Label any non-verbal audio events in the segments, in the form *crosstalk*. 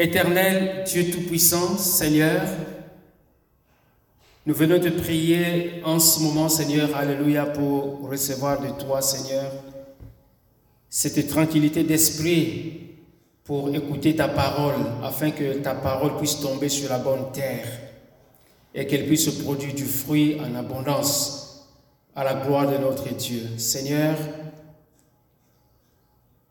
Éternel Dieu Tout-Puissant, Seigneur, nous venons te prier en ce moment, Seigneur, Alléluia, pour recevoir de toi, Seigneur, cette tranquillité d'esprit pour écouter ta parole, afin que ta parole puisse tomber sur la bonne terre et qu'elle puisse produire du fruit en abondance à la gloire de notre Dieu. Seigneur,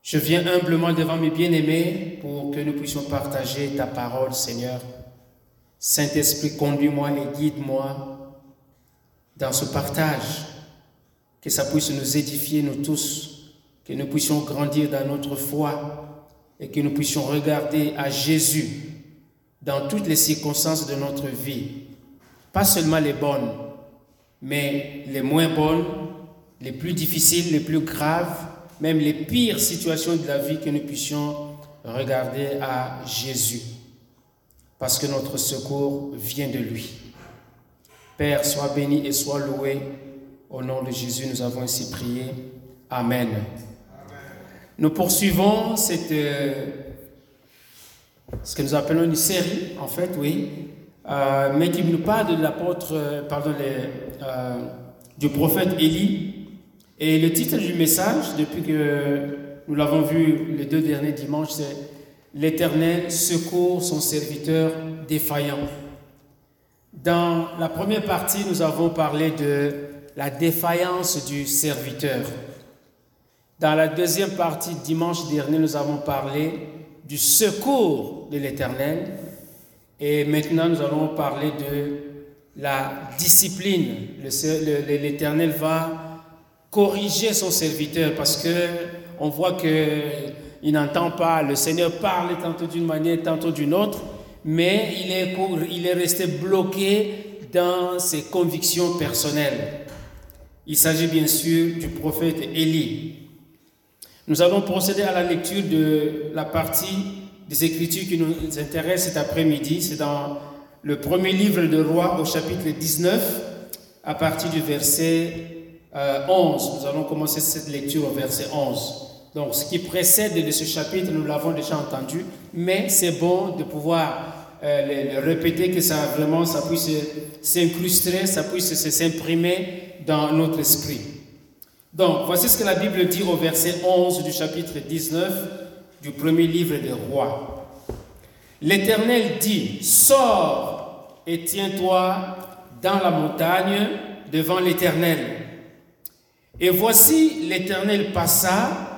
je viens humblement devant mes bien-aimés pour que nous puissions partager ta parole, Seigneur. Saint-Esprit, conduis-moi et guide-moi dans ce partage, que ça puisse nous édifier, nous tous, que nous puissions grandir dans notre foi et que nous puissions regarder à Jésus dans toutes les circonstances de notre vie, pas seulement les bonnes, mais les moins bonnes, les plus difficiles, les plus graves, même les pires situations de la vie, que nous puissions regarder à Jésus parce que notre secours vient de lui. Père, sois béni et sois loué. Au nom de Jésus, nous avons ainsi prié. Amen. Nous poursuivons cette, euh, ce que nous appelons une série, en fait, oui, euh, mais qui nous parle de l'apôtre, euh, pardon, du prophète Élie. Et le titre du message, depuis que nous l'avons vu les deux derniers dimanches, c'est L'Éternel secourt son serviteur défaillant. Dans la première partie, nous avons parlé de la défaillance du serviteur. Dans la deuxième partie, dimanche dernier, nous avons parlé du secours de l'Éternel. Et maintenant, nous allons parler de la discipline. L'Éternel va corriger son serviteur parce que on voit que il n'entend pas, le Seigneur parle tantôt d'une manière, tantôt d'une autre, mais il est, il est resté bloqué dans ses convictions personnelles. Il s'agit bien sûr du prophète Élie. Nous allons procéder à la lecture de la partie des Écritures qui nous intéresse cet après-midi. C'est dans le premier livre de Roi au chapitre 19, à partir du verset 11. Euh, nous allons commencer cette lecture au verset 11. Donc, ce qui précède de ce chapitre, nous l'avons déjà entendu, mais c'est bon de pouvoir euh, le, répéter, que ça vraiment, ça puisse s'incruster, ça puisse s'imprimer dans notre esprit. Donc, voici ce que la Bible dit au verset 11 du chapitre 19 du premier livre des rois. L'Éternel dit, sors et tiens-toi dans la montagne devant l'Éternel. Et voici, l'Éternel passa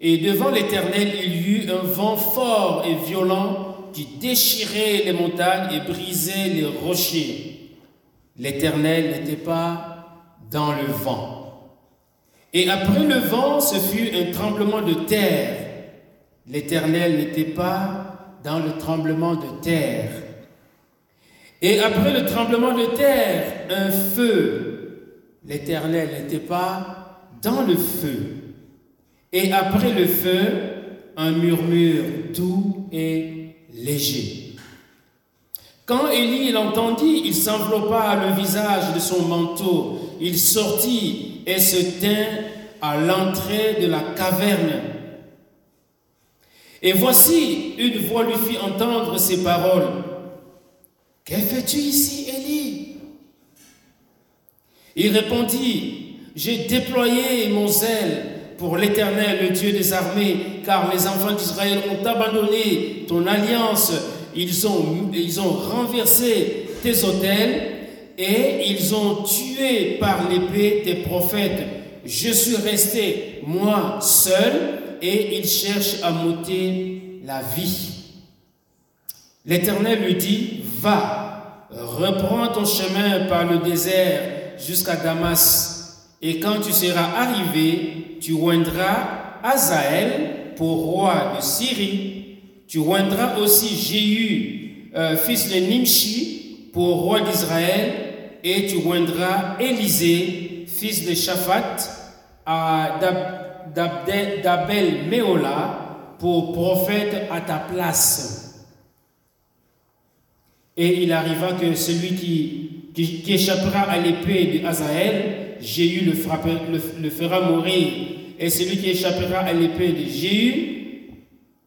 et devant l'Éternel, il y eut un vent fort et violent qui déchirait les montagnes et brisait les rochers. L'Éternel n'était pas dans le vent. Et après le vent, ce fut un tremblement de terre. L'Éternel n'était pas dans le tremblement de terre. Et après le tremblement de terre, un feu. L'Éternel n'était pas dans le feu. Et après le feu, un murmure doux et léger. Quand Élie l'entendit, il s'enveloppa le visage de son manteau. Il sortit et se tint à l'entrée de la caverne. Et voici, une voix lui fit entendre ces paroles. Que fais-tu ici, Élie? Il répondit, j'ai déployé mon zèle pour l'Éternel, le Dieu des armées, car les enfants d'Israël ont abandonné ton alliance, ils ont, renversé tes autels et ils ont tué par l'épée tes prophètes. Je suis resté, moi seul, et ils cherchent à m'ôter la vie. L'Éternel lui dit, va, reprends ton chemin par le désert jusqu'à Damas et quand tu seras arrivé, tu oindras Azaël pour roi de Syrie. Tu oindras aussi Jéhu, euh, fils de Nimshi, pour roi d'Israël. Et tu oindras Élisée, fils de Shaphat, d'Abel Méola, pour prophète à ta place. Et il arriva que celui qui, qui, échappera à l'épée d'Azaël Jéhu le, fera mourir, et celui qui échappera à l'épée de Jéhu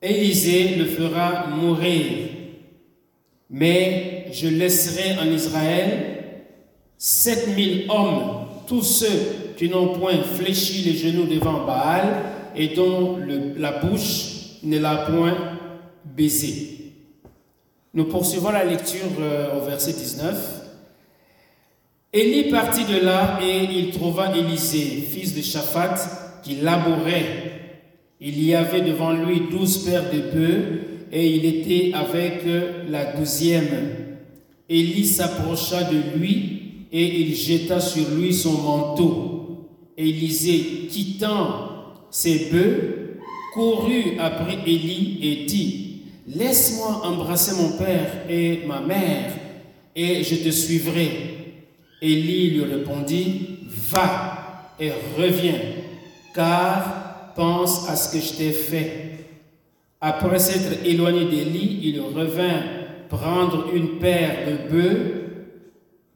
Élisée le fera mourir, mais je laisserai en Israël sept mille hommes, tous ceux qui n'ont point fléchi les genoux devant Baal et dont la bouche ne l'a point baisé. Nous poursuivons la lecture euh, au verset 19. Élie partit de là et il trouva Élisée, fils de Shaphat, qui labourait. Il y avait devant lui douze paires de bœufs et il était avec la douzième. Élie s'approcha de lui et il jeta sur lui son manteau. Élisée, quittant ses bœufs, courut après Élie et dit, Laisse-moi embrasser mon père et ma mère, et je te suivrai. Élie lui répondit, Va et reviens, car pense à ce que je t'ai fait. Après s'être éloigné d'Élie, il revint prendre une paire de bœufs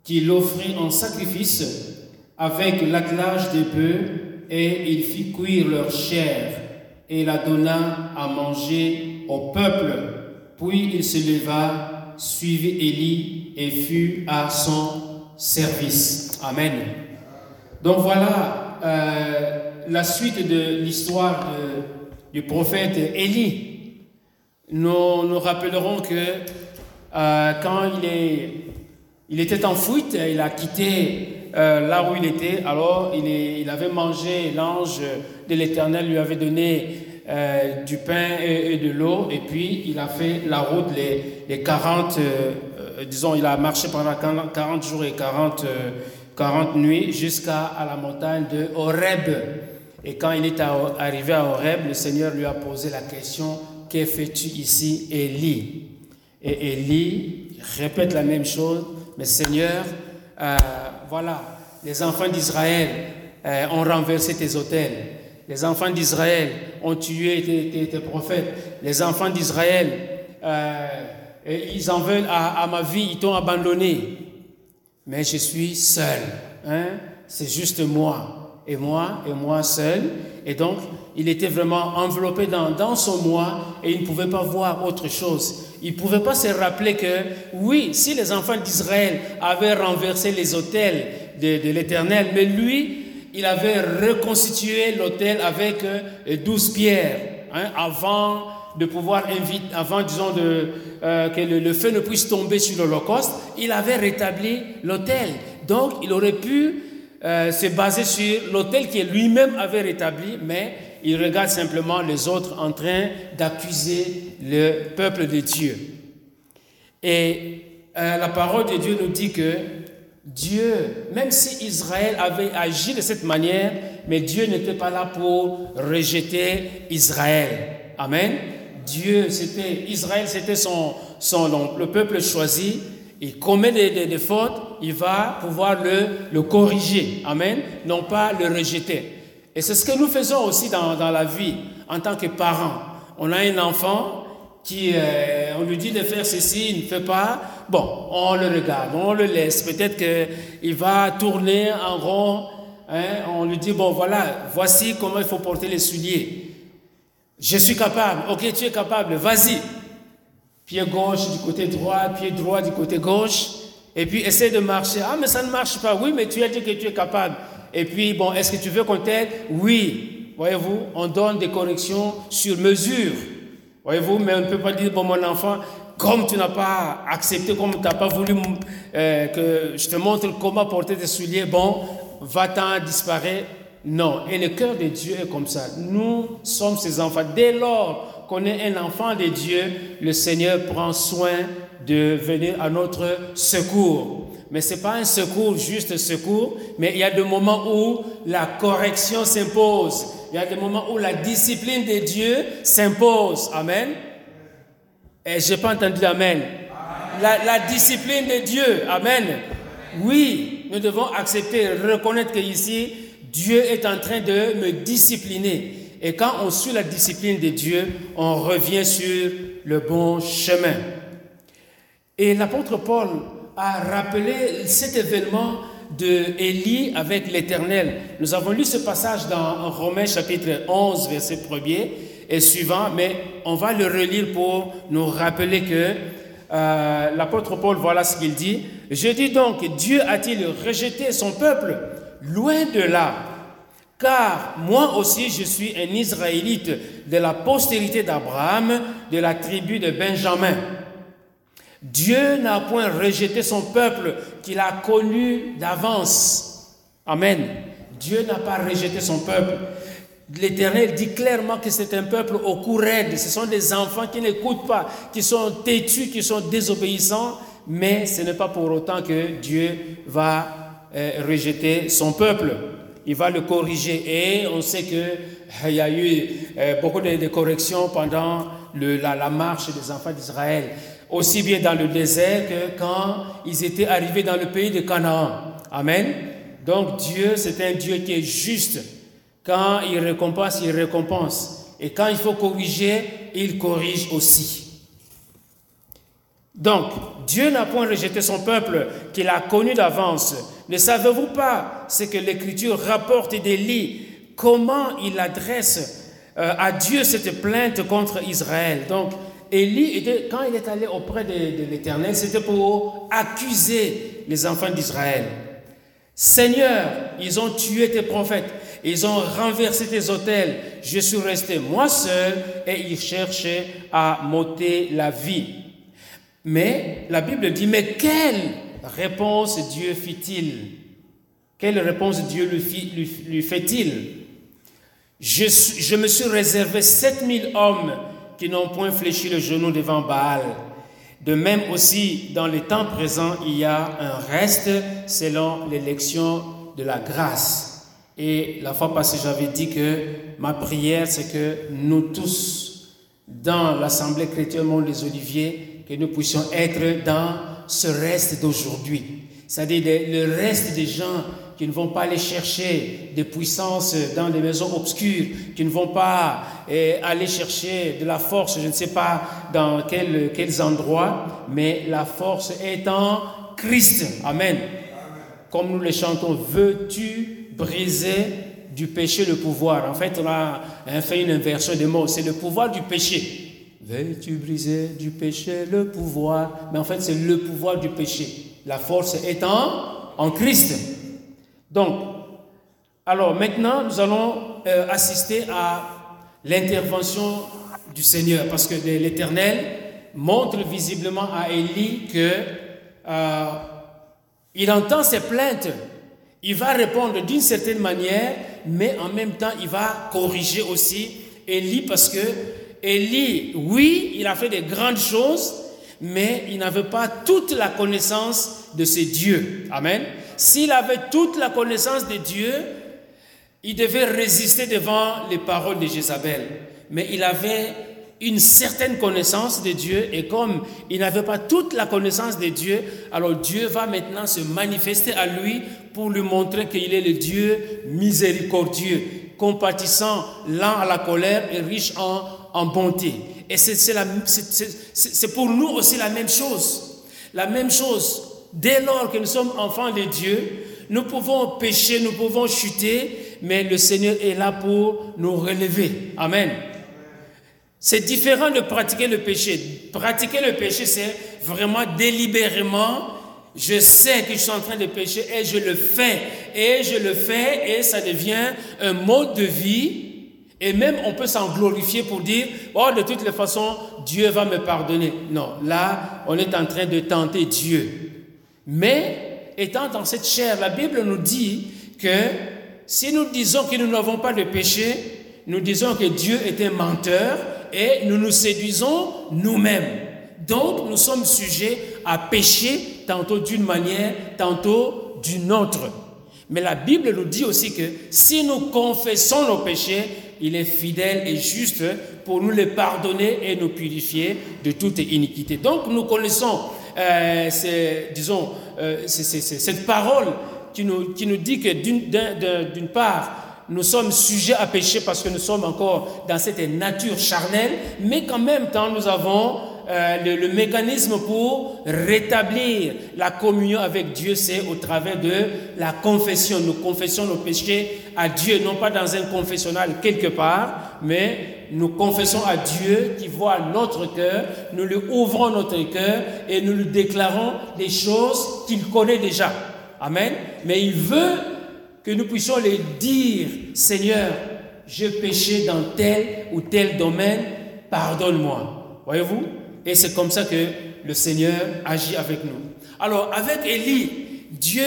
qu'il offrit en sacrifice avec l'attelage des bœufs et il fit cuire leur chair et la donna à manger au peuple. Puis il se leva, suivit Élie et fut à son service. Amen. Donc voilà euh, la suite de l'histoire du prophète Élie. Nous nous rappellerons que euh, quand il, est, il était en fuite, il a quitté euh, là où il était, alors il, est, il avait mangé, l'ange de l'Éternel lui avait donné du pain et, de l'eau, et puis il a fait la route les, les 40 euh, disons, il a marché pendant 40 jours et 40, 40 euh, nuits jusqu'à la montagne de Horeb. Et quand il est arrivé à Horeb, le Seigneur lui a posé la question, que fais-tu ici, Élie? Et Élie répète la même chose, mais Seigneur, euh, voilà, les enfants d'Israël ont renversé tes hôtels. Les enfants d'Israël ont tué tes, prophètes. Les enfants d'Israël ils en veulent à, ma vie, ils t'ont abandonné. Mais je suis seul. Hein? C'est juste moi. Et moi, et moi seul. Et donc, il était vraiment enveloppé dans, dans son moi et il ne pouvait pas voir autre chose. Il ne pouvait pas se rappeler que, oui, si les enfants d'Israël avaient renversé les hôtels de, l'Éternel, mais lui, il avait reconstitué l'hôtel avec euh, douze pierres hein, avant de pouvoir inviter, avant, disons, euh, que le, feu ne puisse tomber sur l'Holocauste, il avait rétabli l'autel. Donc, il aurait pu euh, se baser sur l'autel qu'il lui-même avait rétabli, mais il regarde simplement les autres en train d'accuser le peuple de Dieu. Et euh, la parole de Dieu nous dit que Dieu, même si Israël avait agi de cette manière, mais Dieu n'était pas là pour rejeter Israël. Amen. Dieu, c'était Israël, c'était son, son le peuple choisi. Il commet des, fautes, il va pouvoir le, le, corriger. Amen. Non pas le rejeter. Et c'est ce que nous faisons aussi dans, dans, la vie en tant que parents. On a un enfant qui, euh, on lui dit de faire ceci, il ne fait pas. Bon, on le regarde, on le laisse. Peut-être qu'il va tourner en rond. Hein. On lui dit, bon voilà, voici comment il faut porter les souliers. Je suis capable. Ok, tu es capable. Vas-y. Pied gauche du côté droit, pied droit du côté gauche. Et puis essaie de marcher. Ah, mais ça ne marche pas. Oui, mais tu as dit que tu es capable. Et puis, bon, est-ce que tu veux qu'on t'aide? Oui. Voyez-vous, on donne des corrections sur mesure. Voyez-vous, mais on ne peut pas dire, bon, mon enfant, comme tu n'as pas accepté, comme tu n'as pas voulu euh, que je te montre comment porter tes souliers, bon, va-t'en disparaître. Non, et le cœur de Dieu est comme ça. Nous sommes ses enfants. Dès lors qu'on est un enfant de Dieu, le Seigneur prend soin de venir à notre secours. Mais ce n'est pas un secours, juste secours, mais il y a des moments où la correction s'impose. Il y a des moments où la discipline de Dieu s'impose. Amen. Et je n'ai pas entendu Amen. La, la discipline de Dieu. Amen. Oui, nous devons accepter, reconnaître qu'ici, Dieu est en train de me discipliner. Et quand on suit la discipline de Dieu, on revient sur le bon chemin. Et l'apôtre Paul a rappelé cet événement de Élie avec l'Éternel. Nous avons lu ce passage dans Romains chapitre 11, verset 1er. est suivant, mais on va le relire pour nous rappeler que euh, l'apôtre Paul, voilà ce qu'il dit. Je dis donc, Dieu a-t-il rejeté son peuple? Loin de là. Car moi aussi je suis un Israélite de la postérité d'Abraham, de la tribu de Benjamin. Dieu n'a point rejeté son peuple qu'il a connu d'avance. Amen. Dieu n'a pas rejeté son peuple. L'Éternel dit clairement que c'est un peuple au cou raide. Ce sont des enfants qui n'écoutent pas, qui sont têtus, qui sont désobéissants. Mais ce n'est pas pour autant que Dieu va euh, rejeter son peuple. Il va le corriger. Et on sait qu'il euh, y a eu euh, beaucoup de, corrections pendant la, la marche des enfants d'Israël aussi bien dans le désert que quand ils étaient arrivés dans le pays de Canaan. Amen. Donc Dieu, c'est un Dieu qui est juste. Quand il récompense, il récompense. Et quand il faut corriger, il corrige aussi. Donc, Dieu n'a point rejeté son peuple qu'il a connu d'avance. Ne savez-vous pas ce que l'Écriture rapporte d'Élie, comment il adresse euh, à Dieu cette plainte contre Israël? Donc, Élie, quand il est allé auprès de, l'Éternel, c'était pour accuser les enfants d'Israël. Seigneur, ils ont tué tes prophètes, ils ont renversé tes autels, je suis resté moi seul et ils cherchaient à m'ôter la vie. Mais la Bible dit, mais quelle réponse Dieu fit-il? Quelle réponse Dieu lui, fait-il? Je, me suis réservé 7000 hommes qui n'ont point fléchi le genou devant Baal. De même aussi, dans le temps présent, il y a un reste selon l'élection de la grâce. Et la fois passée, j'avais dit que ma prière, c'est que nous tous, dans l'Assemblée chrétienne Monde des Oliviers, que nous puissions être dans ce reste d'aujourd'hui. C'est-à-dire le reste des gens qui ne vont pas aller chercher des puissances dans des maisons obscures, qui ne vont pas eh, aller chercher de la force, je ne sais pas dans quel, quels endroits, mais la force est en Christ. Amen. Comme nous le chantons, veux-tu briser du péché le pouvoir? En fait, on a fait une inversion des mots, c'est le pouvoir du péché. Veux-tu briser du péché le pouvoir? Mais en fait, c'est le pouvoir du péché. La force en, en Christ. Donc, alors maintenant, nous allons euh, assister à l'intervention du Seigneur, parce que l'Éternel montre visiblement à Élie que euh, il entend ses plaintes, il va répondre d'une certaine manière, mais en même temps, il va corriger aussi Élie, parce que Élie, oui, il a fait des grandes choses, mais il n'avait pas toute la connaissance de ses dieux. Amen. S'il avait toute la connaissance de Dieu, il devait résister devant les paroles de Jézabel. Mais il avait une certaine connaissance de Dieu et comme il n'avait pas toute la connaissance de Dieu, alors Dieu va maintenant se manifester à lui pour lui montrer qu'il est le Dieu miséricordieux, compatissant, lent à la colère et riche en, en bonté. Et c'est pour nous aussi la même chose. La même chose. Dès lors que nous sommes enfants de Dieu, nous pouvons pécher, nous pouvons chuter, mais le Seigneur est là pour nous relever. Amen. C'est différent de pratiquer le péché. Pratiquer le péché, c'est vraiment délibérément, je sais que je suis en train de pécher et je le fais. Et je le fais et ça devient un mode de vie. Et même on peut s'en glorifier pour dire, oh de toutes les façons, Dieu va me pardonner. Non, là, on est en train de tenter Dieu. Mais étant dans cette chair, la Bible nous dit que si nous disons que nous n'avons pas de péché, nous disons que Dieu est un menteur et nous nous séduisons nous-mêmes. Donc nous sommes sujets à pécher tantôt d'une manière, tantôt d'une autre. Mais la Bible nous dit aussi que si nous confessons nos péchés, il est fidèle et juste pour nous les pardonner et nous purifier de toute iniquité. Donc nous connaissons euh, disons, euh, cette parole qui nous, qui nous dit que d'une part, nous sommes sujets à pécher parce que nous sommes encore dans cette nature charnelle, mais qu'en même temps, nous avons euh, le, mécanisme pour rétablir la communion avec Dieu, c'est au travers de la confession. Nous confessons nos péchés à Dieu, non pas dans un confessionnal quelque part, mais nous confessons à Dieu qui voit notre cœur, nous lui ouvrons notre cœur et nous lui déclarons des choses qu'il connaît déjà. Amen. Mais il veut que nous puissions les dire, Seigneur, j'ai péché dans tel ou tel domaine, pardonne-moi. Voyez-vous? Et c'est comme ça que le Seigneur agit avec nous. Alors, avec Élie, Dieu,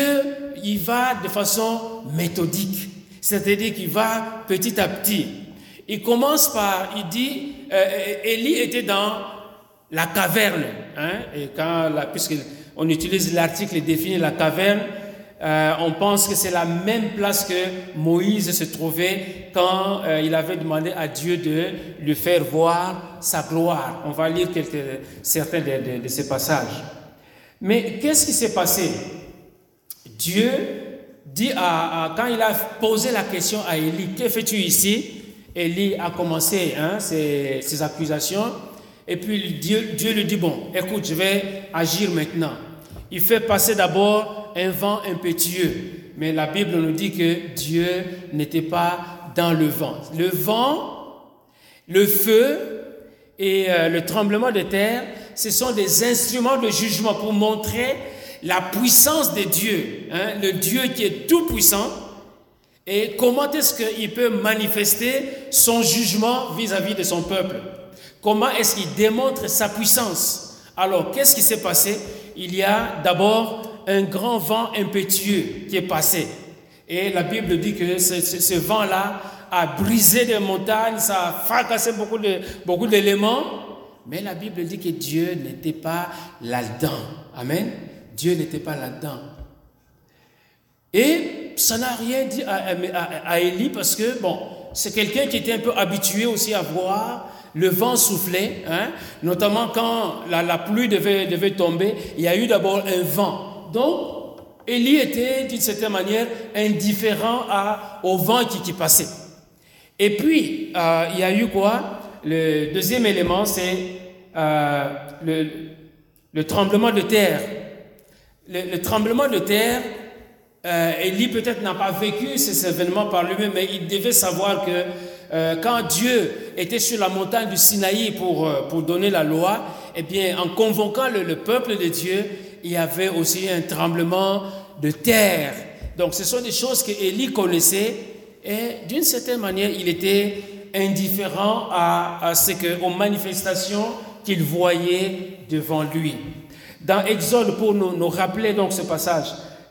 il va de façon méthodique. C'est-à-dire qu'il va petit à petit. Il commence par, il dit, euh, Élie était dans la caverne. Hein, et quand, puisqu'on utilise l'article définit la caverne, euh, on pense que c'est la même place que Moïse se trouvait quand euh, il avait demandé à Dieu de lui faire voir sa gloire. On va lire quelques, certains de, ces passages. Mais qu'est-ce qui s'est passé? Dieu dit à, quand il a posé la question à Élie, que fais-tu ici? Élie a commencé hein, ses, ses, accusations. Et puis Dieu, Dieu lui dit, bon, écoute, je vais agir maintenant. Il fait passer d'abord un vent impétueux. Mais la Bible nous dit que Dieu n'était pas dans le vent. Le vent, le feu et euh, le tremblement de terre, ce sont des instruments de jugement pour montrer la puissance de Dieu, hein, le Dieu qui est tout puissant, et comment est-ce qu'il peut manifester son jugement vis-à-vis -vis de son peuple? Comment est-ce qu'il démontre sa puissance? Alors, qu'est-ce qui s'est passé? Il y a d'abord un grand vent impétueux qui est passé. Et la Bible dit que ce, vent-là a brisé des montagnes, ça a fracassé beaucoup, de, beaucoup d'éléments. Mais la Bible dit que Dieu n'était pas là-dedans. Amen. Dieu n'était pas là-dedans. Et ça n'a rien dit à, Élie parce que, bon, c'est quelqu'un qui était un peu habitué aussi à voir le vent souffler, hein, notamment quand la, pluie devait tomber. Il y a eu d'abord un vent. Donc, Élie était d'une certaine manière indifférent au vent qui, passait. Et puis, euh, il y a eu quoi? Le deuxième élément, c'est euh, le, tremblement de terre. Le, tremblement de terre, euh, Élie peut-être n'a pas vécu ces événements par lui-même, mais il devait savoir que quand Dieu était sur la montagne du Sinaï pour, pour donner la loi, eh bien, en convoquant le peuple de Dieu, il y avait aussi un tremblement de terre. Donc ce sont des choses que Élie connaissait et d'une certaine manière, il était indifférent à, ce que, aux manifestations qu'il voyait devant lui. Dans Exode, pour nous, nous rappeler donc ce passage,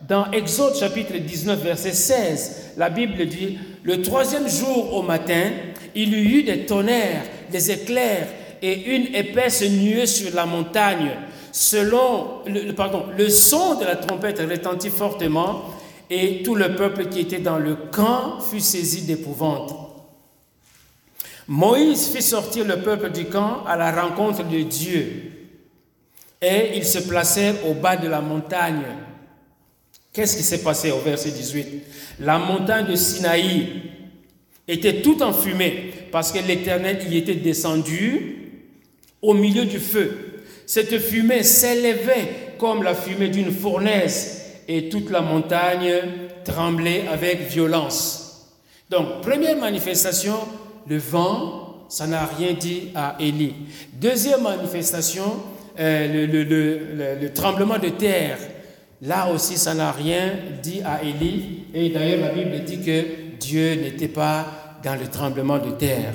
dans Exode chapitre 19, verset 16, la Bible dit, le troisième jour au matin, il y eut des tonnerres, des éclairs et une épaisse nuée sur la montagne selon le, pardon, le son de la trompette retentit fortement et tout le peuple qui était dans le camp fut saisi d'épouvante. Moïse fit sortir le peuple du camp à la rencontre de Dieu et ils se placèrent au bas de la montagne. Qu'est-ce qui s'est passé au verset 18 La montagne de Sinaï était tout en fumée parce que l'Éternel y était descendu au milieu du feu. Cette fumée s'élevait comme la fumée d'une fournaise et toute la montagne tremblait avec violence. Donc, première manifestation, le vent, ça n'a rien dit à Élie. Deuxième manifestation, euh, le, tremblement de terre. Là aussi, ça n'a rien dit à Élie. Et d'ailleurs, la Bible dit que Dieu n'était pas dans le tremblement de terre.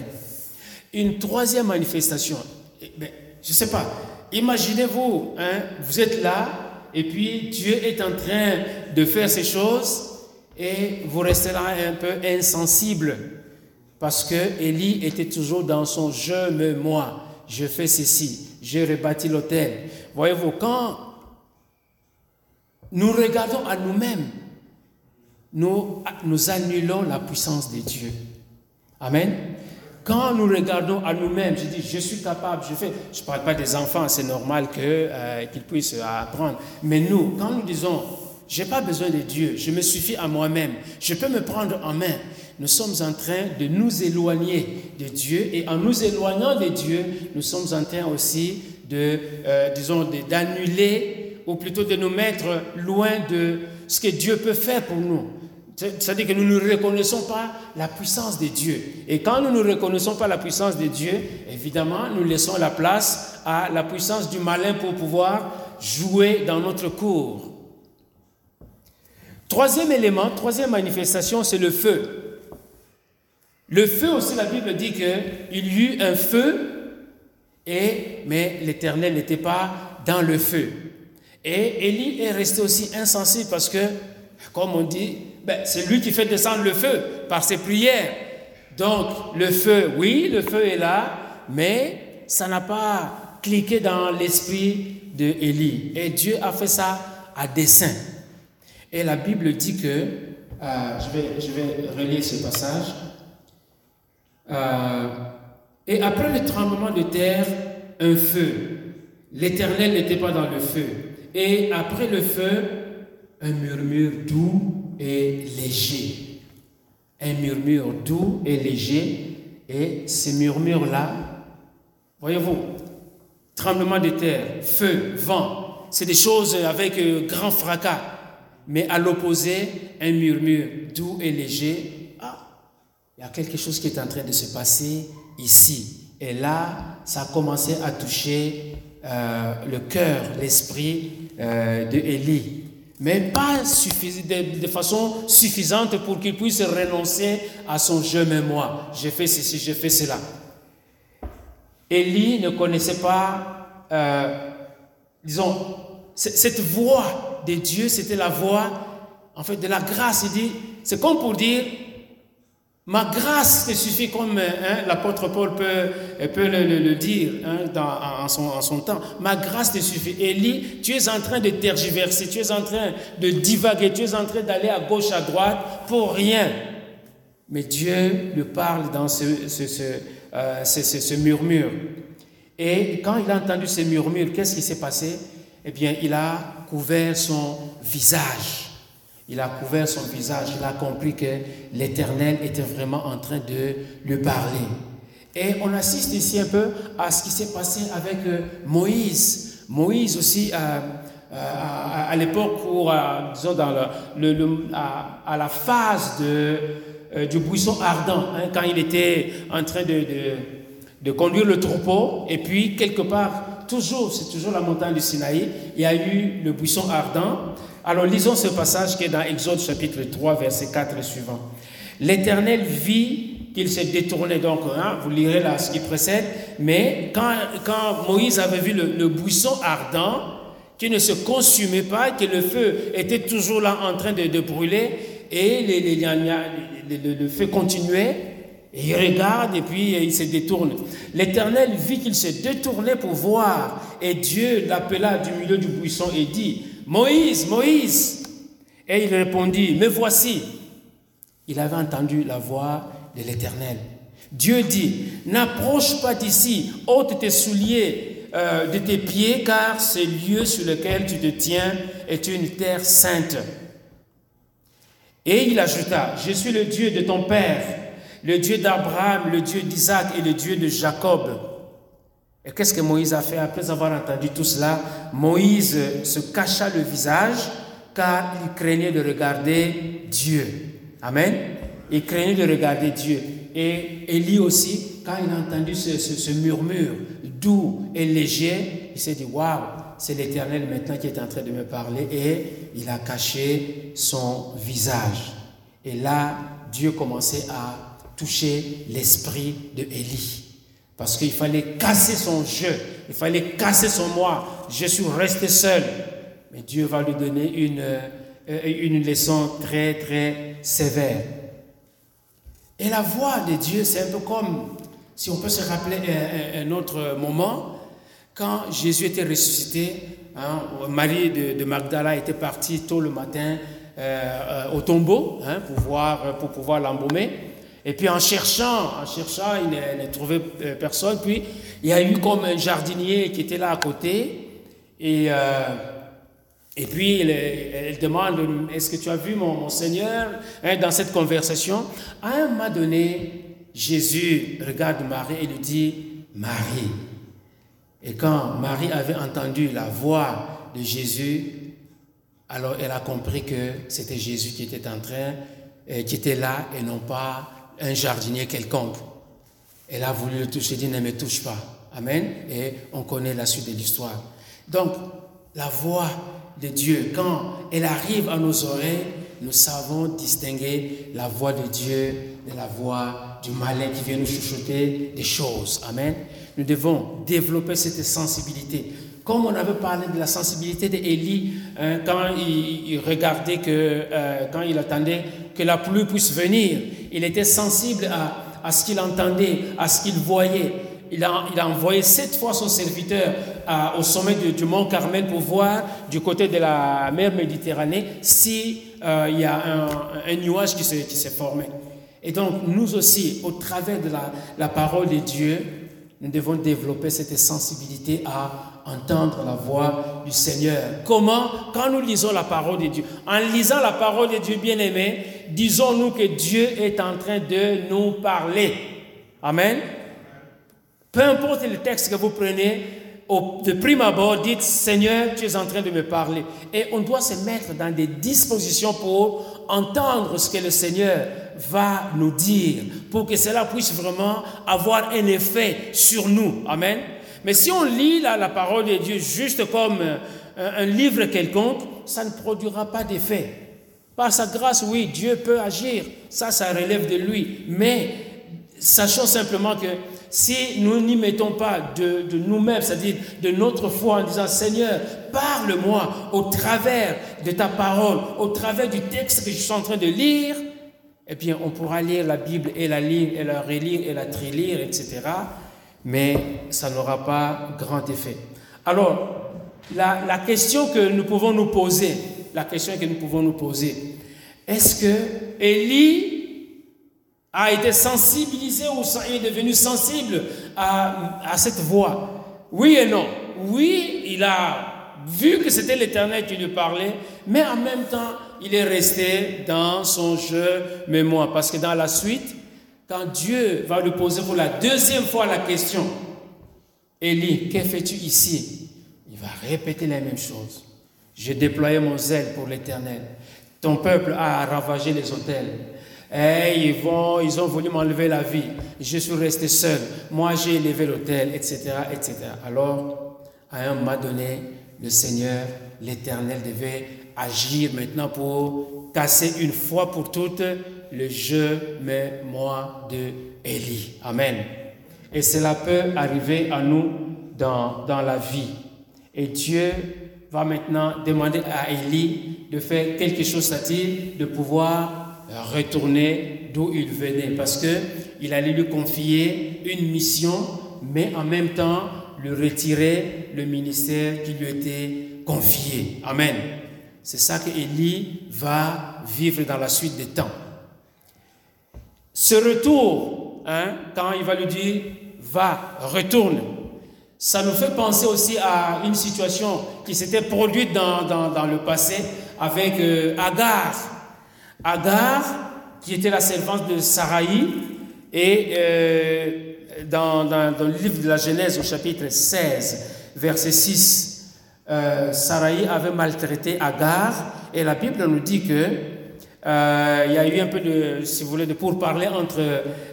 Une troisième manifestation, eh ben, je ne sais pas, Imaginez-vous, hein, vous êtes là et puis Dieu est en train de faire ces choses et vous resterez un peu insensible parce que Élie était toujours dans son je me moi, je fais ceci, j'ai rebâti l'autel. Voyez-vous, quand nous regardons à nous-mêmes, nous, nous annulons la puissance de Dieu. Amen. Quand nous regardons à nous-mêmes, je dis, je suis capable, je fais, je ne parle pas des enfants, c'est normal euh, qu'ils puissent apprendre. Mais nous, quand nous disons, je n'ai pas besoin de Dieu, je me suffis à moi-même, je peux me prendre en main, nous sommes en train de nous éloigner de Dieu et en nous éloignant de Dieu, nous sommes en train aussi de, euh, disons, d'annuler ou plutôt de nous mettre loin de ce que Dieu peut faire pour nous. C'est-à-dire que nous ne reconnaissons pas la puissance de Dieu. Et quand nous ne reconnaissons pas la puissance de Dieu, évidemment, nous laissons la place à la puissance du malin pour pouvoir jouer dans notre cours. Troisième élément, troisième manifestation, c'est le feu. Le feu aussi, la Bible dit qu'il y eut un feu, et, mais l'Éternel n'était pas dans le feu. Et Élie est resté aussi insensible parce que, comme on dit, ben, c'est lui qui fait descendre le feu par ses prières. Donc, le feu, oui, le feu est là, mais ça n'a pas cliqué dans l'esprit de Élie. Et Dieu a fait ça à dessein. Et la Bible dit que, euh, je, vais, je vais relire ce passage, euh, et après le tremblement de terre, un feu. L'Éternel n'était pas dans le feu. Et après le feu, un murmure doux et léger. Un murmure doux et léger. Et ces murmures-là, voyez-vous, tremblement de terre, feu, vent, c'est des choses avec euh, grand fracas. Mais à l'opposé, un murmure doux et léger. Ah, il y a quelque chose qui est en train de se passer ici. Et là, ça a commencé à toucher euh, le cœur, l'esprit euh, de Élie mais pas de, façon suffisante pour qu'il puisse renoncer à son je mais moi. J'ai fait ceci, j'ai fait cela. Élie ne connaissait pas, euh, disons, cette voix de Dieu, c'était la voix, en fait, de la grâce. Il dit, c'est comme pour dire, Ma grâce te suffit comme hein, l'apôtre Paul peut, peut le, dire hein, dans, en, son, temps. Ma grâce te suffit. Élie, tu es en train de tergiverser, tu es en train de divaguer, tu es en train d'aller à gauche, à droite pour rien. Mais Dieu lui parle dans ce, ce, euh, ce murmure. Et quand il a entendu ce murmure, qu'est-ce qui s'est passé? Eh bien, il a couvert son visage. Il a couvert son visage, il a compris que l'Éternel était vraiment en train de lui parler. Et on assiste ici un peu à ce qui s'est passé avec euh, Moïse. Moïse aussi, euh, euh, à, l'époque où, disons, le, à, la phase du buisson ardent, hein, quand il était en train de, conduire le troupeau, et puis quelque part, toujours, c'est toujours la montagne du Sinaï, il y a eu le buisson ardent, alors lisons ce passage qui est dans Exode chapitre 3, verset 4 et suivant. L'Éternel vit qu'il s'est détourné, donc hein, vous lirez là ce qui précède, mais quand, quand Moïse avait vu le, buisson ardent, qui ne se consumait pas, que le feu était toujours là en train de, brûler, et les, le feu continuait, et il regarde et puis il se détourne. L'Éternel vit qu'il se détournait pour voir, et Dieu l'appela du milieu du buisson et dit, Moïse, Moïse. Et il répondit, me voici. Il avait entendu la voix de l'Éternel. Dieu dit, n'approche pas d'ici, ôte tes souliers euh, de tes pieds, car ce lieu sur lequel tu te tiens est une terre sainte. Et il ajouta, je suis le Dieu de ton Père, le Dieu d'Abraham, le Dieu d'Isaac et le Dieu de Jacob. Et qu'est-ce que Moïse a fait après avoir entendu tout cela? Moïse se cacha le visage car il craignait de regarder Dieu. Amen. Il craignait de regarder Dieu. Et Élie aussi, quand il a entendu ce, murmure doux et léger, il s'est dit, waouh, c'est l'Éternel maintenant qui est en train de me parler. Et il a caché son visage. Et là, Dieu commençait à toucher l'esprit de Élie. Parce qu'il fallait casser son jeu, il fallait casser son moi. Je suis resté seul. Mais Dieu va lui donner une, euh, une leçon très, très sévère. Et la voix de Dieu, c'est un peu comme, si on peut se rappeler un, autre moment, quand Jésus était ressuscité, hein, Marie de, Magdala était partie tôt le matin euh, au tombeau hein, pour, voir, pour pouvoir l'embaumer. Et puis en cherchant, en cherchant, il n'a trouvé euh, personne. Puis il y a eu comme un jardinier qui était là à côté. Et, euh, et puis elle, demande, est-ce que tu as vu mon, Seigneur? Hein, dans cette conversation À un moment donné, Jésus regarde Marie et lui dit, Marie. Et quand Marie avait entendu la voix de Jésus, alors elle a compris que c'était Jésus qui était en train, euh, qui était là et non pas un jardinier quelconque. Elle a voulu le toucher, dit ne me touche pas. Amen. Et on connaît la suite de l'histoire. Donc, la voix de Dieu, quand elle arrive à nos oreilles, nous savons distinguer la voix de Dieu de la voix du malin qui vient nous chuchoter des choses. Amen. Nous devons développer cette sensibilité. Comme on avait parlé de la sensibilité d'Élie hein, quand il, regardait que, euh, quand il attendait que la pluie puisse venir, il était sensible à, à ce qu'il entendait, à ce qu'il voyait. Il a, il a, envoyé sept fois son serviteur au sommet du, mont Carmel pour voir du côté de la mer Méditerranée s'il euh, y a un, nuage qui s'est formé. Et donc, nous aussi, au travers de la parole de Dieu, nous devons développer cette sensibilité à entendre la voix du Seigneur. Comment? Quand nous lisons la parole de Dieu. En lisant la parole de Dieu, bien-aimé, disons-nous que Dieu est en train de nous parler. Amen. Peu importe le texte que vous prenez, de prime abord, dites Seigneur, tu es en train de me parler. Et on doit se mettre dans des dispositions pour entendre ce que le Seigneur va nous dire, pour que cela puisse vraiment avoir un effet sur nous. Amen. Mais si on lit la, parole de Dieu juste comme un, un livre quelconque, ça ne produira pas d'effet. Par sa grâce, oui, Dieu peut agir. Ça, ça relève de lui. Mais sachons simplement que si nous n'y mettons pas de, de nous-mêmes, c'est-à-dire de notre foi en disant Seigneur, parle-moi au travers de ta parole, au travers du texte que je suis en train de lire, eh bien, on pourra lire la Bible et la lire et la relire et la trilire, etc. Mais ça n'aura pas grand effet. Alors, la, question que nous pouvons nous poser, la question que nous pouvons nous poser, est-ce que Élie a été sensibilisé ou est devenu sensible à, à cette voix? Oui et non. Oui, il a vu que c'était l'Éternel qui lui parlait, mais en même temps, il est resté dans son jeu mémoire. Parce que dans la suite, quand Dieu va lui poser pour la deuxième fois la question, Élie, que fais-tu ici? Il va répéter la même chose. J'ai déployé mon zèle pour l'Éternel. Ton peuple a ravagé les hôtels. Ils, vont, ils ont voulu m'enlever la vie. Je suis resté seul. Moi, j'ai élevé l'hôtel, etc., etc. Alors, à un moment donné, le Seigneur, l'Éternel, devait agir maintenant pour casser une fois pour toutes le jeu mais moi de Élie. Amen. Et cela peut arriver à nous dans, dans la vie. Et Dieu va maintenant demander à Élie de faire quelque chose, c'est-à-dire de pouvoir retourner d'où il venait, parce que il allait lui confier une mission, mais en même temps lui retirer le ministère qui lui était confié. Amen. C'est ça que Élie va vivre dans la suite des temps. Ce retour, hein, quand il va lui dire va, retourne, ça nous fait penser aussi à une situation qui s'était produite dans, dans, le passé avec euh, Agar. Agar, qui était la servante de Saraï, et euh, dans, dans, le livre de la Genèse au chapitre 16, verset 6, euh, avait maltraité Agar, et la Bible nous dit que euh, il y a eu un peu de, si vous voulez, de pourparler entre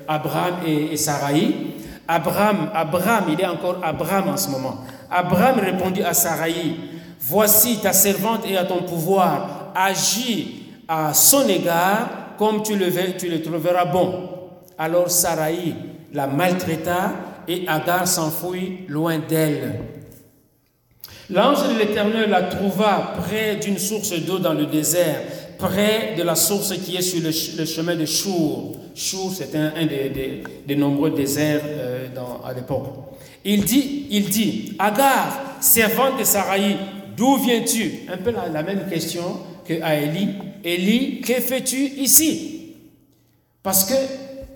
Abraham et, et Saraï. Abraham, Abraham, il est encore Abraham en ce moment. Abraham répondit à Saraï, voici ta servante est à ton pouvoir, agis à son égard comme tu le, tu le trouveras bon. Alors Saraï la maltraita et Agar s'enfuit loin d'elle. L'ange de l'Éternel la trouva près d'une source d'eau dans le désert, près de la source qui est sur le, chemin de Chour. Chour, c'est un, des, nombreux déserts euh, à l'époque. Il dit, il dit, Agar, servante de Saraï, d'où viens-tu? Un peu la, la même question que à Élie. Élie, que fais-tu ici? Parce que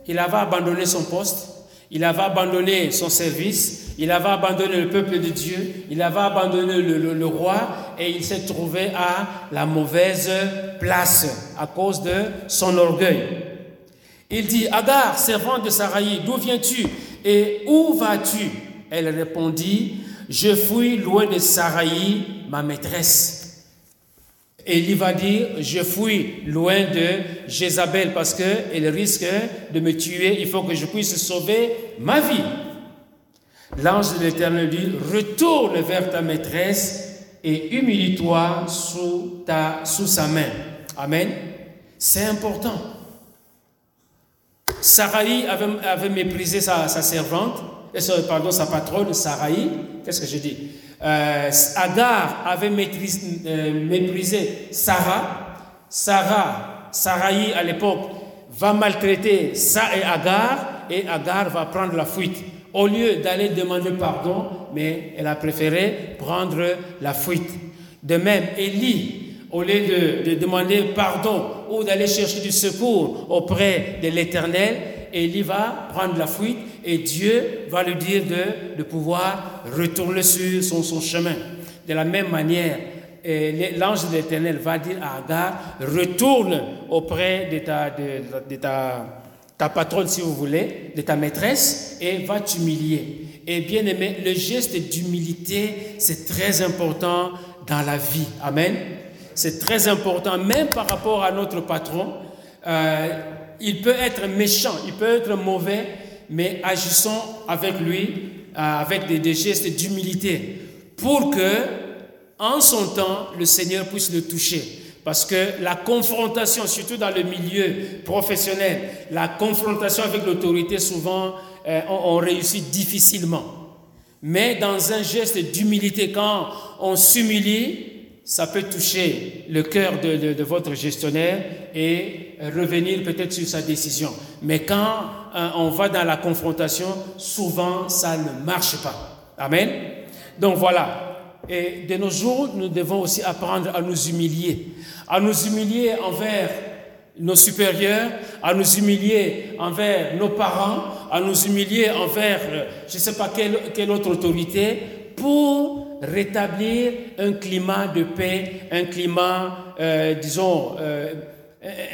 il avait abandonné son poste, il avait abandonné son service, il avait abandonné le peuple de Dieu, il avait abandonné le, roi et il s'est trouvé à la mauvaise place à cause de son orgueil. Il dit, Agar, servante de Saraï, d'où viens-tu et où vas-tu? Elle répondit, Je fuis loin de Saraï, ma maîtresse. Élie va dire, je fuis loin de Jézabel parce qu'elle risque de me tuer. Il faut que je puisse sauver ma vie. L'ange de l'Éternel dit, retourne vers ta maîtresse et humilie-toi sous, sa main. Amen. C'est important. Saraï avait, méprisé sa, servante, pardon, sa patronne, Saraï. Qu'est-ce que je dis? Euh, Agar avait euh, méprisé Sarah. Sarah, à l'époque, va maltraiter Sa et Agar, et Agar va prendre la fuite. Au lieu d'aller demander pardon, mais elle a préféré prendre la fuite. De même, Élie au lieu de, demander pardon ou d'aller chercher du secours auprès de l'Éternel, Élie va prendre la fuite et Dieu va lui dire de, pouvoir retourner sur son, chemin. De la même manière, l'ange de l'Éternel va dire à Agar, retourne auprès de, ta, ta patronne, si vous voulez, de ta maîtresse, et va t'humilier. Et bien aimé, le geste d'humilité, c'est très important dans la vie. Amen. C'est très important, même par rapport à notre patron. Euh, il peut être méchant, il peut être mauvais, mais agissons avec lui euh, avec des, gestes d'humilité pour que, en son temps, le Seigneur puisse le toucher. Parce que la confrontation, surtout dans le milieu professionnel, la confrontation avec l'autorité, souvent, euh, on réussit difficilement. Mais dans un geste d'humilité, quand on s'humilie, ça peut toucher le cœur de, votre gestionnaire et revenir peut-être sur sa décision. Mais quand euh, on va dans la confrontation, souvent ça ne marche pas. Amen. Donc voilà. Et de nos jours, nous devons aussi apprendre à nous humilier. À nous humilier envers nos supérieurs, à nous humilier envers nos parents, à nous humilier envers, euh, je ne sais pas quelle, autre autorité, pour rétablir un climat de paix, un climat, euh, disons, euh,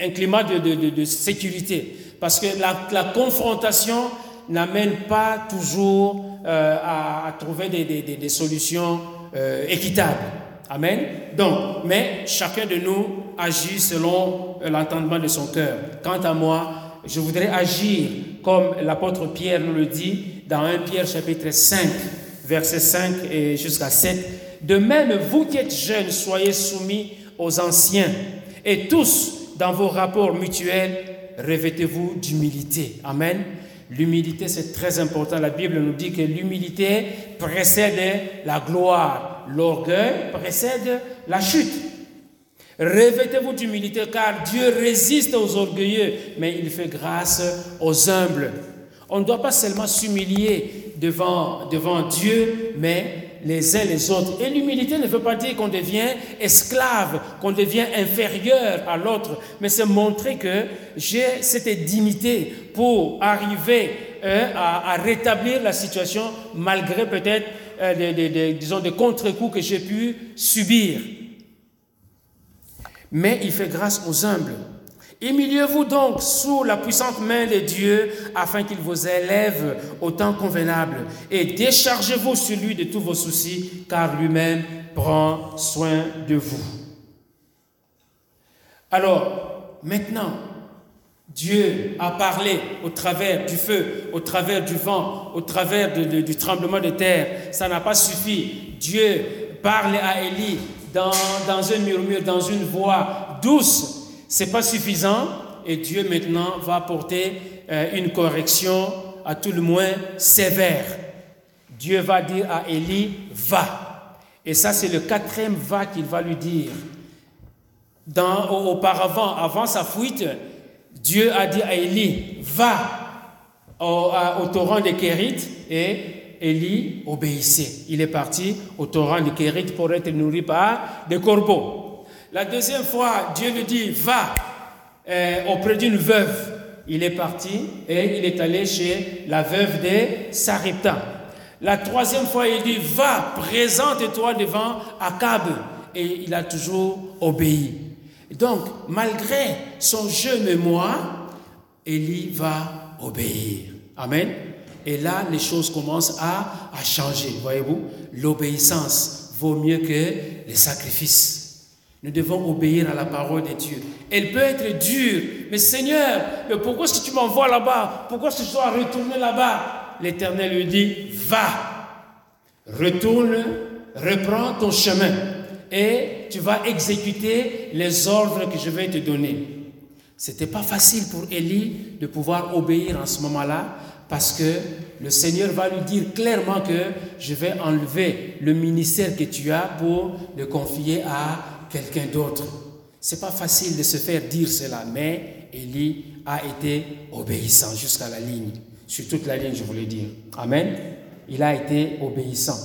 un climat de, sécurité. Parce que la, confrontation n'amène pas toujours euh, à, trouver des, solutions équitables. Amen. Donc, mais chacun de nous agit selon l'entendement de son cœur. Quant à moi, je voudrais agir comme l'apôtre Pierre nous le dit dans 1 Pierre chapitre 5 versets 5 et jusqu'à 7. De même, vous qui êtes jeunes, soyez soumis aux anciens. Et tous, dans vos rapports mutuels, revêtez-vous d'humilité. Amen. L'humilité, c'est très important. La Bible nous dit que l'humilité précède la gloire. L'orgueil précède la chute. Revêtez-vous d'humilité car Dieu résiste aux orgueilleux, mais il fait grâce aux humbles. On ne doit pas seulement s'humilier devant, devant Dieu, mais les uns les autres. Et l'humilité ne veut pas dire qu'on devient esclave, qu'on devient inférieur à l'autre, mais c'est montrer que j'ai cette dignité pour arriver euh, à, rétablir la situation malgré peut-être euh, des, disons, des contre-coups que j'ai pu subir. Mais il fait grâce aux humbles. Humiliez-vous donc sous la puissante main de Dieu afin qu'il vous élève au temps convenable et déchargez-vous sur lui de tous vos soucis car lui-même prend soin de vous. Alors, maintenant, Dieu a parlé au travers du feu, au travers du vent, au travers du tremblement de terre. Ça n'a pas suffi. Dieu parle à Élie dans, dans un murmure, dans une voix douce c'est pas suffisant et Dieu maintenant va apporter euh, une correction à tout le moins sévère. Dieu va dire à Élie, va. Et ça, c'est le quatrième va qu'il va lui dire. Auparavant, avant sa fuite, Dieu a dit à Élie, va au, torrent de Kérit et Élie obéissait. Il est parti au torrent de Kérit pour être nourri par des corbeaux. La deuxième fois, Dieu lui dit, va euh, auprès d'une veuve. Il est parti et il est allé chez la veuve de Saripta. La troisième fois, il dit, va, présente-toi devant Akab. Et il a toujours obéi. Donc, malgré son jeu mémoire, Élie va obéir. Amen. Et là, les choses commencent à, à changer. Voyez-vous, l'obéissance vaut mieux que les sacrifices. Nous devons obéir à la parole de Dieu. Elle peut être dure, mais Seigneur, pourquoi est-ce que tu m'envoies là-bas? Pourquoi est-ce que je dois retourner là-bas? L'Éternel lui dit, va, retourne, reprends ton chemin et tu vas exécuter les ordres que je vais te donner. C'était pas facile pour Élie de pouvoir obéir en ce moment-là parce que le Seigneur va lui dire clairement que je vais enlever le ministère que tu as pour le confier à quelqu'un d'autre. C'est pas facile de se faire dire cela, mais Élie a été obéissant jusqu'à la ligne, sur toute la ligne, je voulais dire. Amen. Il a été obéissant.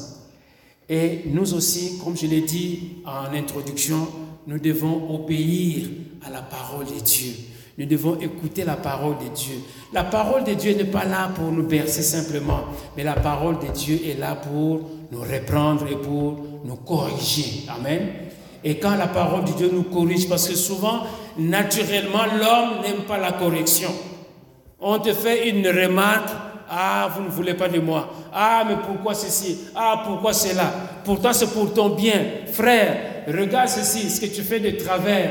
Et nous aussi, comme je l'ai dit en introduction, nous devons obéir à la parole de Dieu. Nous devons écouter la parole de Dieu. La parole de Dieu n'est pas là pour nous bercer simplement, mais la parole de Dieu est là pour nous reprendre et pour nous corriger. Amen. Et quand la parole de Dieu nous corrige, parce que souvent, naturellement, l'homme n'aime pas la correction. On te fait une remarque, ah, vous ne voulez pas de moi. Ah, mais pourquoi ceci? Ah, pourquoi cela? Pourtant, c'est pour ton bien. Frère, regarde ceci, ce que tu fais de travers.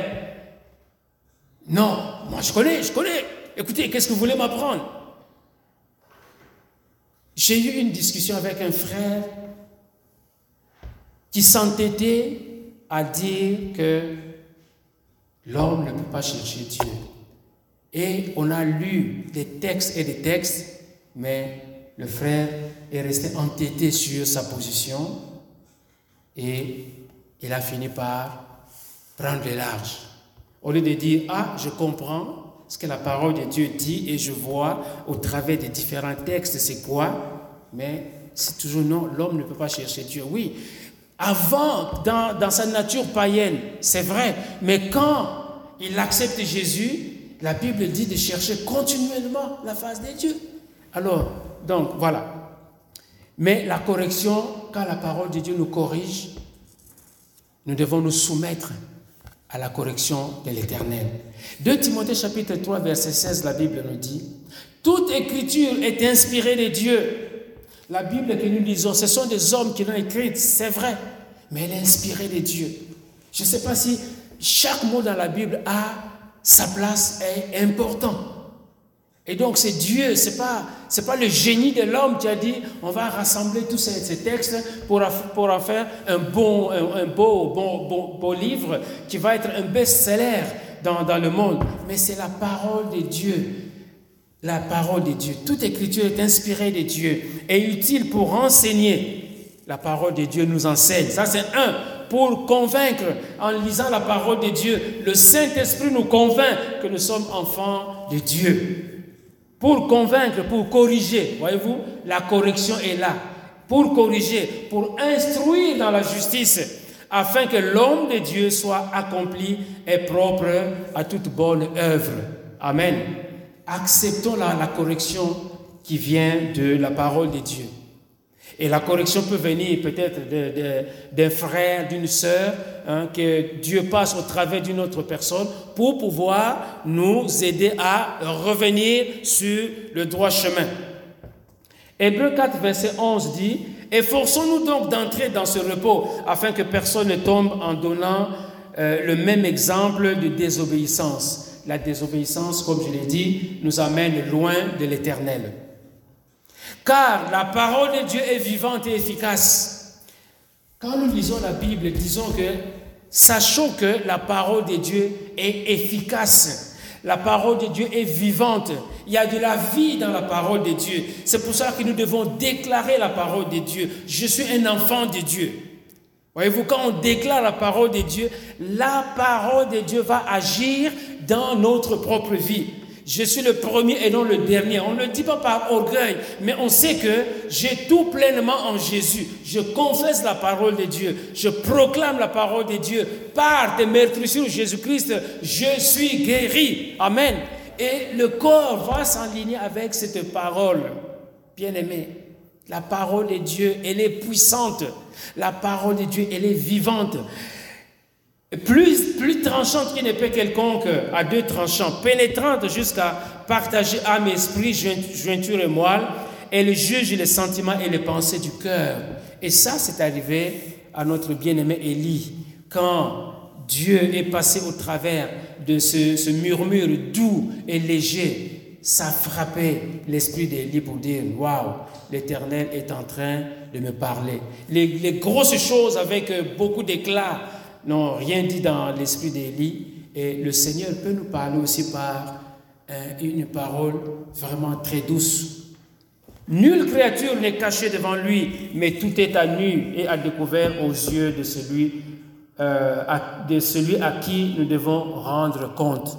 Non, moi je connais, je connais. Écoutez, qu'est-ce que vous voulez m'apprendre? J'ai eu une discussion avec un frère qui s'entêtait à dire que l'homme ne peut pas chercher Dieu. Et on a lu des textes et des textes, mais le frère est resté entêté sur sa position et il a fini par prendre le large. Au lieu de dire, ah, je comprends ce que la parole de Dieu dit et je vois au travers des différents textes c'est quoi, mais c'est toujours non, l'homme ne peut pas chercher Dieu. Oui, avant, dans, dans sa nature païenne, c'est vrai, mais quand il accepte Jésus, la Bible dit de chercher continuellement la face de Dieu. Alors, donc voilà. Mais la correction, quand la parole de Dieu nous corrige, nous devons nous soumettre à la correction de l'Éternel. 2 Timothée chapitre 3 verset 16, la Bible nous dit, toute écriture est inspirée de Dieu. La Bible que nous lisons, ce sont des hommes qui l'ont écrite, c'est vrai, mais elle est inspirée de Dieu. Je ne sais pas si chaque mot dans la Bible a sa place, est important. Et donc c'est Dieu, c'est pas c'est pas le génie de l'homme qui a dit on va rassembler tous ces, textes pour, pour en faire un bon un, beau bon, beau livre qui va être un best-seller dans, dans le monde. Mais c'est la parole de Dieu. La parole de Dieu. Toute écriture est inspirée de Dieu et utile pour enseigner. La parole de Dieu nous enseigne. Ça c'est un pour convaincre en lisant la parole de Dieu. Le Saint-Esprit nous convainc que nous sommes enfants de Dieu pour convaincre, pour corriger. Voyez-vous, la correction est là. Pour corriger, pour instruire dans la justice, afin que l'homme de Dieu soit accompli et propre à toute bonne œuvre. Amen. Acceptons la, la correction qui vient de la parole de Dieu. Et la correction peut venir peut-être d'un frère, d'une sœur, hein, que Dieu passe au travers d'une autre personne pour pouvoir nous aider à revenir sur le droit chemin. Hébreu 4, verset 11 dit, Efforçons-nous donc d'entrer dans ce repos afin que personne ne tombe en donnant euh, le même exemple de désobéissance. La désobéissance, comme je l'ai dit, nous amène loin de l'éternel. Car la parole de Dieu est vivante et efficace. Quand nous lisons la Bible, disons que sachons que la parole de Dieu est efficace. La parole de Dieu est vivante. Il y a de la vie dans la parole de Dieu. C'est pour ça que nous devons déclarer la parole de Dieu. Je suis un enfant de Dieu. Voyez-vous, quand on déclare la parole de Dieu, la parole de Dieu va agir dans notre propre vie. Je suis le premier et non le dernier. On ne le dit pas par orgueil, mais on sait que j'ai tout pleinement en Jésus. Je confesse la parole de Dieu. Je proclame la parole de Dieu. Par des meurtrissures Jésus-Christ, je suis guéri. Amen. Et le corps va s'enligner avec cette parole. Bien-aimé, la parole de Dieu, elle est puissante. La parole de Dieu, elle est vivante plus, tranchante qu'une épée quelconque à deux tranchants, pénétrante jusqu'à partager âme, esprit, jointure et moelle, Elle juge les sentiments et les pensées du cœur. Et ça, c'est arrivé à notre bien-aimé Élie. Quand Dieu est passé au travers de ce, murmure doux et léger, ça frappait l'esprit d'Élie pour dire, waouh, l'Éternel est en train de me parler. Les, les grosses choses avec beaucoup d'éclat n'ont rien dit dans l'esprit d'Élie. Et le Seigneur peut nous parler aussi par euh, une parole vraiment très douce. Nulle créature n'est cachée devant lui, mais tout est à nu et à découvert aux yeux de celui, euh, de celui à qui nous devons rendre compte.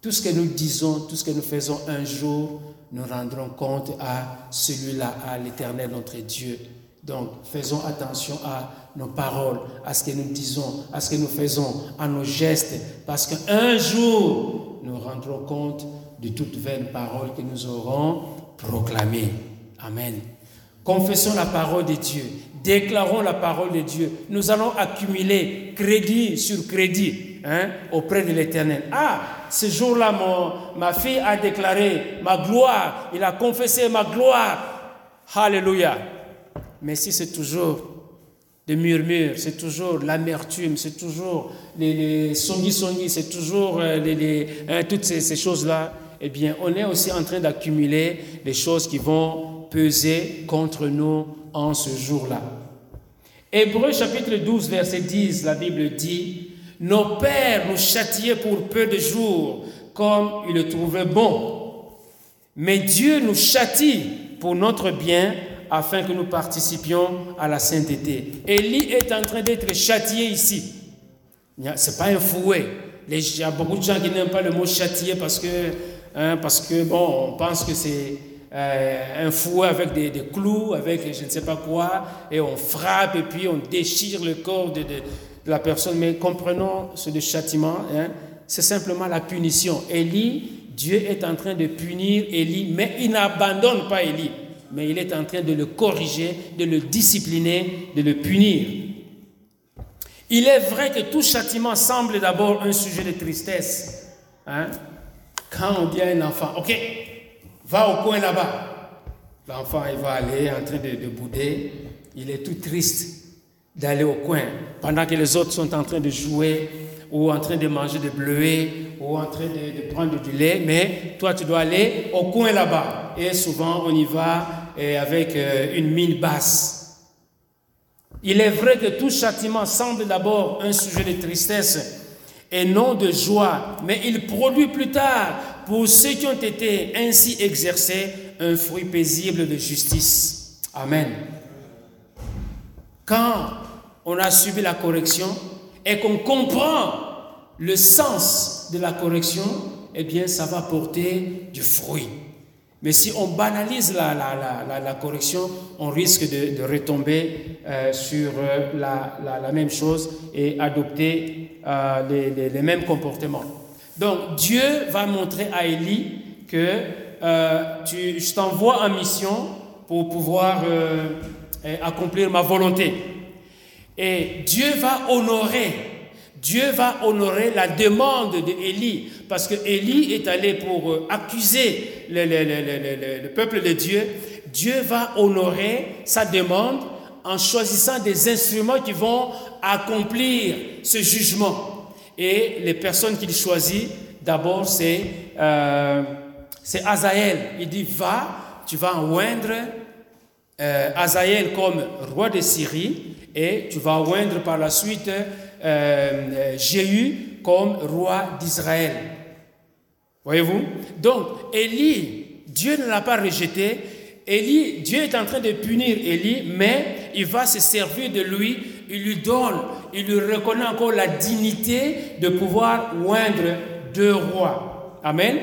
Tout ce que nous disons, tout ce que nous faisons un jour, nous rendrons compte à celui-là, à l'Éternel, notre Dieu. Donc, faisons attention à nos paroles, à ce que nous disons, à ce que nous faisons, à nos gestes, parce qu'un jour, nous rendrons compte de toutes vaines paroles que nous aurons proclamées. Amen. Confessons la parole de Dieu, déclarons la parole de Dieu. Nous allons accumuler crédit sur crédit hein, auprès de l'Éternel. Ah, ce jour-là, ma fille a déclaré ma gloire, il a confessé ma gloire. Alléluia. Mais si c'est toujours des murmures, c'est toujours l'amertume, c'est toujours les, les songi c'est toujours euh, hein, toutes ces, choses-là, eh bien, on est aussi en train d'accumuler les choses qui vont peser contre nous en ce jour-là. Hébreu chapitre 12, verset 10, la Bible dit, Nos pères nous châtiaient pour peu de jours, comme ils le trouvaient bon. Mais Dieu nous châtie pour notre bien afin que nous participions à la sainteté. Élie est en train d'être châtié ici. Ce n'est pas un fouet. Il y a beaucoup de gens qui n'aiment pas le mot châtier parce que, hein, parce que bon, on pense que c'est euh, un fouet avec des, clous, avec je ne sais pas quoi, et on frappe et puis on déchire le corps de, la personne. Mais comprenons ce de châtiment, hein, c'est simplement la punition. Élie, Dieu est en train de punir Élie, mais il n'abandonne pas Élie mais il est en train de le corriger, de le discipliner, de le punir. Il est vrai que tout châtiment semble d'abord un sujet de tristesse. Hein? Quand on dit à un enfant, OK, va au coin là-bas, l'enfant il va aller en train de, de bouder, il est tout triste d'aller au coin, pendant que les autres sont en train de jouer ou en train de manger des bleuets ou en train de, de prendre du lait, mais toi tu dois aller au coin là-bas et souvent on y va eh, avec euh, une mine basse. Il est vrai que tout châtiment semble d'abord un sujet de tristesse et non de joie, mais il produit plus tard, pour ceux qui ont été ainsi exercés, un fruit paisible de justice. Amen. Quand on a subi la correction et qu'on comprend le sens de la correction, eh bien, ça va porter du fruit. Mais si on banalise la, la, la, correction, on risque de, retomber euh, sur euh, la, même chose et adopter euh, les, les, mêmes comportements. Donc Dieu va montrer à Élie que je t'envoie en mission pour pouvoir accomplir ma volonté. Et Dieu va honorer Dieu va honorer la demande d'Élie, parce que Élie est allé pour euh, accuser le, peuple de Dieu. Dieu va honorer sa demande en choisissant des instruments qui vont accomplir ce jugement. Et les personnes qu'il choisit, d'abord, c'est euh, Azaël. Il dit, va, tu vas oindre euh, Azaël comme roi de Syrie, et tu vas oindre par la suite euh, Jéhu comme roi d'Israël. Voyez-vous? Donc, Élie, Dieu ne l'a pas rejeté. Élie, Dieu est en train de punir Élie, mais il va se servir de lui. Il lui donne, il lui reconnaît encore la dignité de pouvoir oindre deux rois. Amen?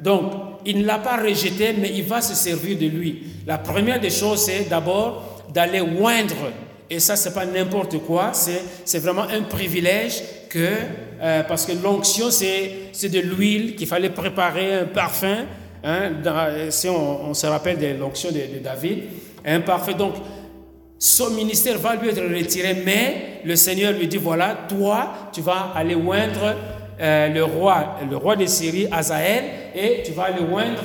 Donc, il ne l'a pas rejeté, mais il va se servir de lui. La première des choses, c'est d'abord d'aller oindre et ça, c'est pas n'importe quoi, c'est vraiment un privilège que, euh, parce que l'onction, c'est de l'huile qu'il fallait préparer, un parfum. Hein, si on, se rappelle de l'onction de, David, un parfum. Donc, son ministère va lui être retiré, mais le Seigneur lui dit voilà, toi, tu vas aller oindre euh, le roi, le roi de Syrie, Azaël, et tu vas aller oindre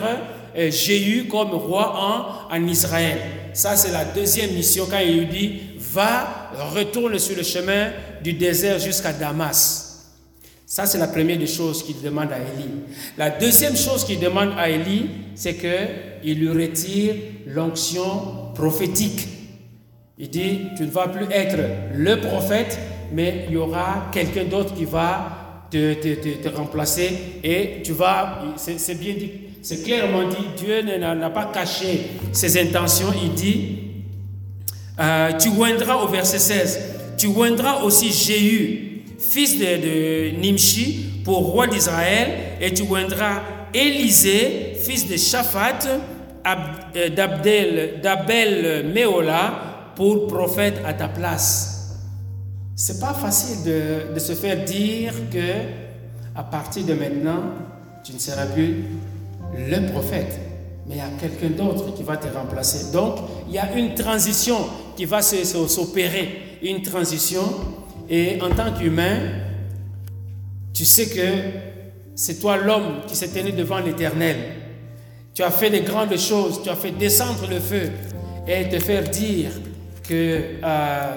euh, Jéhu comme roi en, en Israël. Ça, c'est la deuxième mission quand il lui dit, va, retourne sur le chemin du désert jusqu'à Damas. Ça, c'est la première des choses qu'il demande à Élie. La deuxième chose qu'il demande à Élie, c'est qu'il lui retire l'onction prophétique. Il dit, tu ne vas plus être le prophète, mais il y aura quelqu'un d'autre qui va te, te, remplacer et tu vas, c'est bien dit, c'est clairement dit, Dieu n'a pas caché ses intentions. Il dit, euh, tu oindras au verset 16, tu oindras aussi Jéhu, fils de, Nimshi, pour roi d'Israël, et tu oindras Élisée, fils de Shaphat, euh, d'Abel Méola, pour prophète à ta place. C'est pas facile de, de, se faire dire que à partir de maintenant, tu ne seras plus le prophète, mais il y a quelqu'un d'autre qui va te remplacer. Donc, il y a une transition qui va s'opérer, une transition et en tant qu'humain, tu sais que c'est toi l'homme qui s'est tenu devant l'Éternel. Tu as fait des grandes choses, tu as fait descendre le feu et te faire dire que euh,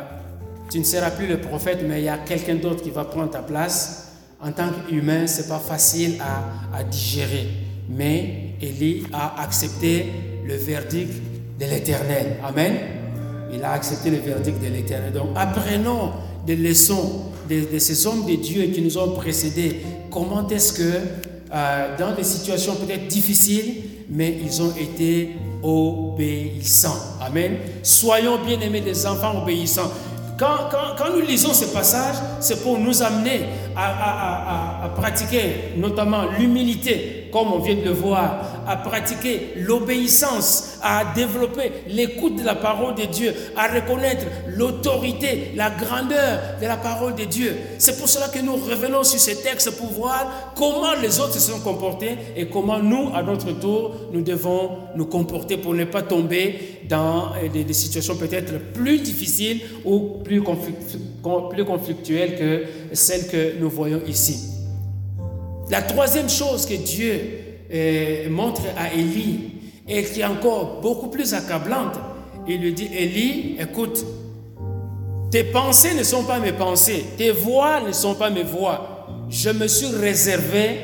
tu ne seras plus le prophète, mais il y a quelqu'un d'autre qui va prendre ta place. En tant qu'humain, ce n'est pas facile à, à digérer. Mais Élie a accepté le verdict de l'Éternel. Amen. Il a accepté le verdict de l'Éternel. Donc apprenons des leçons de, ces hommes de Dieu qui nous ont précédés. Comment est-ce que euh, dans des situations peut-être difficiles, mais ils ont été obéissants. Amen. Soyons bien aimés des enfants obéissants. Quand, nous lisons ce passage, c'est pour nous amener à, à pratiquer notamment l'humilité, comme on vient de le voir, à pratiquer l'obéissance, à développer l'écoute de la parole de Dieu, à reconnaître l'autorité, la grandeur de la parole de Dieu. C'est pour cela que nous revenons sur ces textes pour voir comment les autres se sont comportés et comment nous, à notre tour, nous devons nous comporter pour ne pas tomber dans des, situations peut-être plus difficiles ou plus, plus conflictuelles que celles que nous voyons ici. La troisième chose que Dieu euh, montre à Élie et qui est encore beaucoup plus accablante, il lui dit, Élie, écoute, tes pensées ne sont pas mes pensées, tes voix ne sont pas mes voix. Je me suis réservé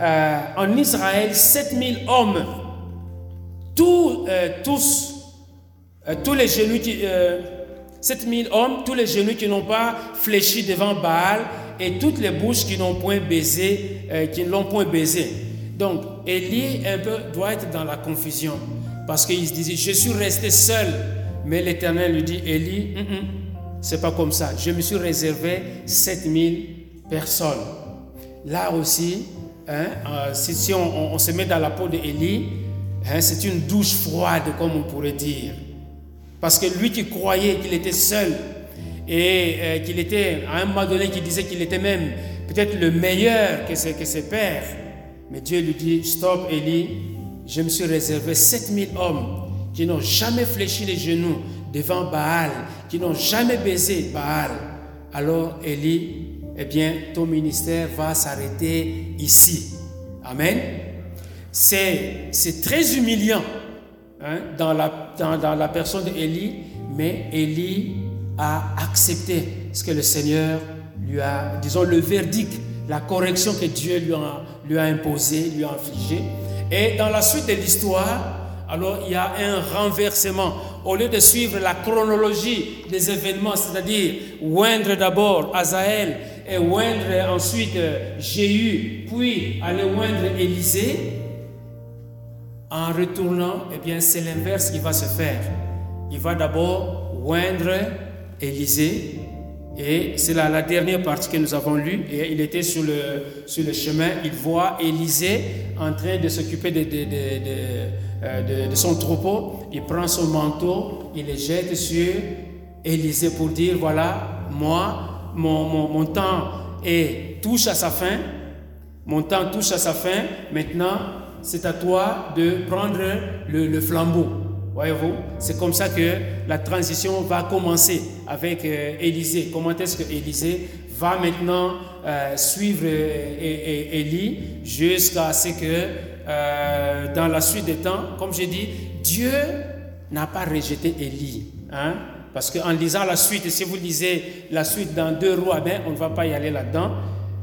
euh, en Israël 7000 hommes, tous, euh, tous, tous les genoux qui... 7000 hommes, tous les genoux qui n'ont pas fléchi devant Baal et toutes les bouches qui n'ont point baisé, qui ne l'ont point baisé. Donc, Élie un peu doit être dans la confusion parce qu'il se disait, je suis resté seul. Mais l'Éternel lui dit, Élie, mm, mm, c'est pas comme ça. Je me suis réservé 7000 personnes. Là aussi, hein, euh, si, on, se met dans la peau d'Élie, hein, c'est une douche froide, comme on pourrait dire. Parce que lui qui croyait qu'il était seul et euh, qu'il était, à un moment donné, qui disait qu'il était même peut-être le meilleur que ses, que ses pères, mais Dieu lui dit, stop Élie, je me suis réservé 7000 hommes qui n'ont jamais fléchi les genoux devant Baal, qui n'ont jamais baisé Baal. Alors Élie, eh bien, ton ministère va s'arrêter ici. Amen. C'est très humiliant hein, dans, la, dans, dans la personne d'Élie, mais Élie a accepté ce que le Seigneur lui a, disons, le verdict la correction que Dieu lui a, lui a imposée, lui a infligée. Et dans la suite de l'histoire, alors il y a un renversement. Au lieu de suivre la chronologie des événements, c'est-à-dire oindre d'abord Azaël et oindre ensuite euh, Jéhu, puis aller oindre Élisée, en retournant, eh bien c'est l'inverse qui va se faire. Il va d'abord oindre Élisée, et c'est la, dernière partie que nous avons lue. Et il était sur le, chemin. Il voit Élisée en train de s'occuper euh, de, son troupeau. Il prend son manteau, il le jette sur Élisée pour dire, voilà, moi, mon, mon, mon temps touche à sa fin. Mon temps touche à sa fin. Maintenant, c'est à toi de prendre le flambeau. Voyez-vous, c'est comme ça que la transition va commencer avec euh, Élisée. Comment est-ce que Élisée va maintenant euh, suivre euh, Élie jusqu'à ce que dans la suite des temps, comme j'ai dit, Dieu n'a pas rejeté Élie. Hein? Parce qu'en lisant la suite, si vous lisez la suite dans deux rois, ben, on ne va pas y aller là-dedans,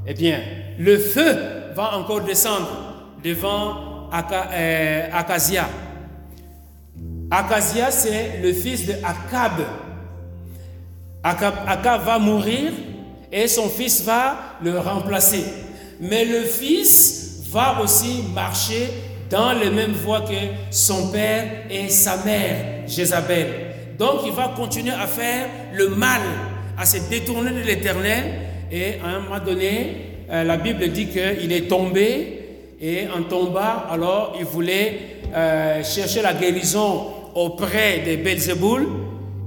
eh bien, le feu va encore descendre devant Akazia. Akazia, c'est le fils de Akab. Akab va mourir et son fils va le remplacer. Mais le fils va aussi marcher dans les mêmes voies que son père et sa mère, Jézabel. Donc il va continuer à faire le mal, à se détourner de l'éternel. Et à un moment donné, euh, la Bible dit qu'il est tombé et en tombant, alors il voulait euh, chercher la guérison auprès de Belzéboul.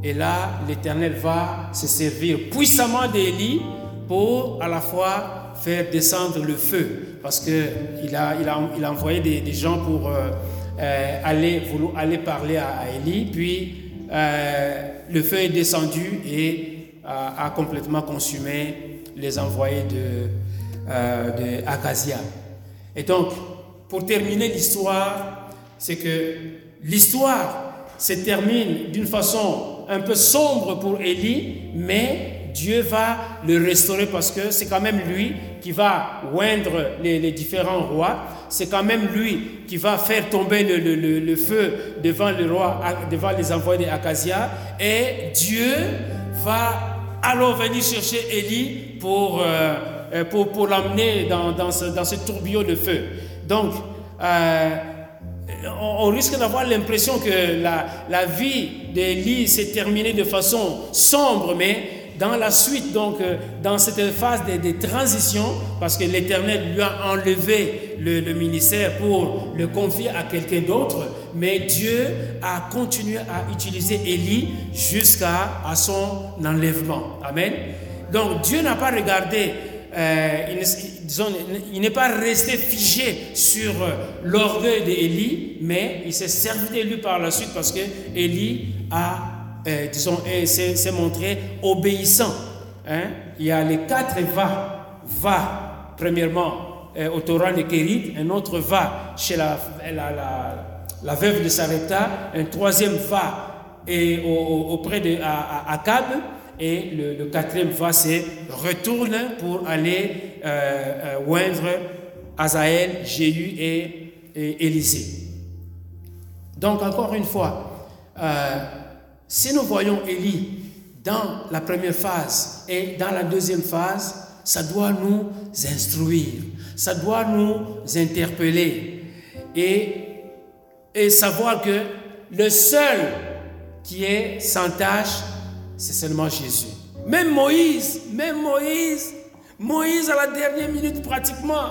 Et là, l'Éternel va se servir puissamment d'Élie pour à la fois faire descendre le feu, parce qu'il a, il a, il a envoyé des, gens pour euh, euh, aller, aller parler à, Élie, puis euh, le feu est descendu et a complètement consumé les envoyés de, de. Et donc, pour terminer l'histoire, c'est que l'histoire se termine d'une façon un peu sombre pour Élie, mais Dieu va le restaurer parce que c'est quand même lui qui va oindre les, différents rois. C'est quand même lui qui va faire tomber le, feu devant le roi, devant les envoyés d'Acasia. Et Dieu va alors venir chercher Élie pour, euh, euh, pour, pour l'emmener dans, dans, ce, dans, ce, tourbillon de feu. Donc, euh, on, risque d'avoir l'impression que la, vie d'Élie s'est terminée de façon sombre, mais dans la suite, donc, euh, dans cette phase de, transition, parce que l'Éternel lui a enlevé le, ministère pour le confier à quelqu'un d'autre, mais Dieu a continué à utiliser Élie jusqu'à son enlèvement. Amen. Donc Dieu n'a pas regardé, euh, il, n'est pas resté figé sur euh, l'orgueil d'Élie, mais il s'est servi lui par la suite parce que Élie a euh, disons, s'est montré obéissant. Hein. Il y a les quatre va, va, premièrement, au Torah de Kérit, un autre va chez la, la, veuve de Sarepta, un troisième va et auprès de Akab, et le, quatrième va, c'est retourne pour aller euh, euh oindre Azaël, Jéhu et, et Élisée. Donc, encore une fois, si nous voyons Élie dans la première phase et dans la deuxième phase, ça doit nous instruire, ça doit nous interpeller et, et savoir que le seul qui est sans tâche, c'est seulement Jésus. Même Moïse, même Moïse, Moïse à la dernière minute pratiquement,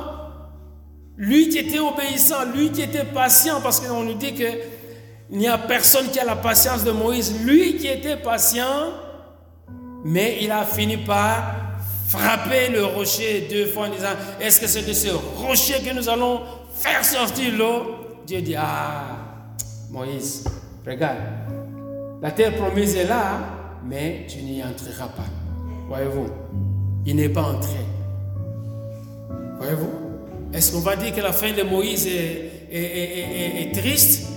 lui qui était obéissant, lui qui était patient, parce qu'on nous dit que il n'y a personne qui a la patience de Moïse. Lui qui était patient, mais il a fini par frapper le rocher deux fois en disant, est-ce que c'est de ce rocher que nous allons faire sortir l'eau? Dieu dit, ah, Moïse, regarde, la terre promise est là, mais tu n'y entreras pas. Voyez-vous, il n'est pas entré. Voyez-vous Est-ce qu'on va dire que la fin de Moïse est triste?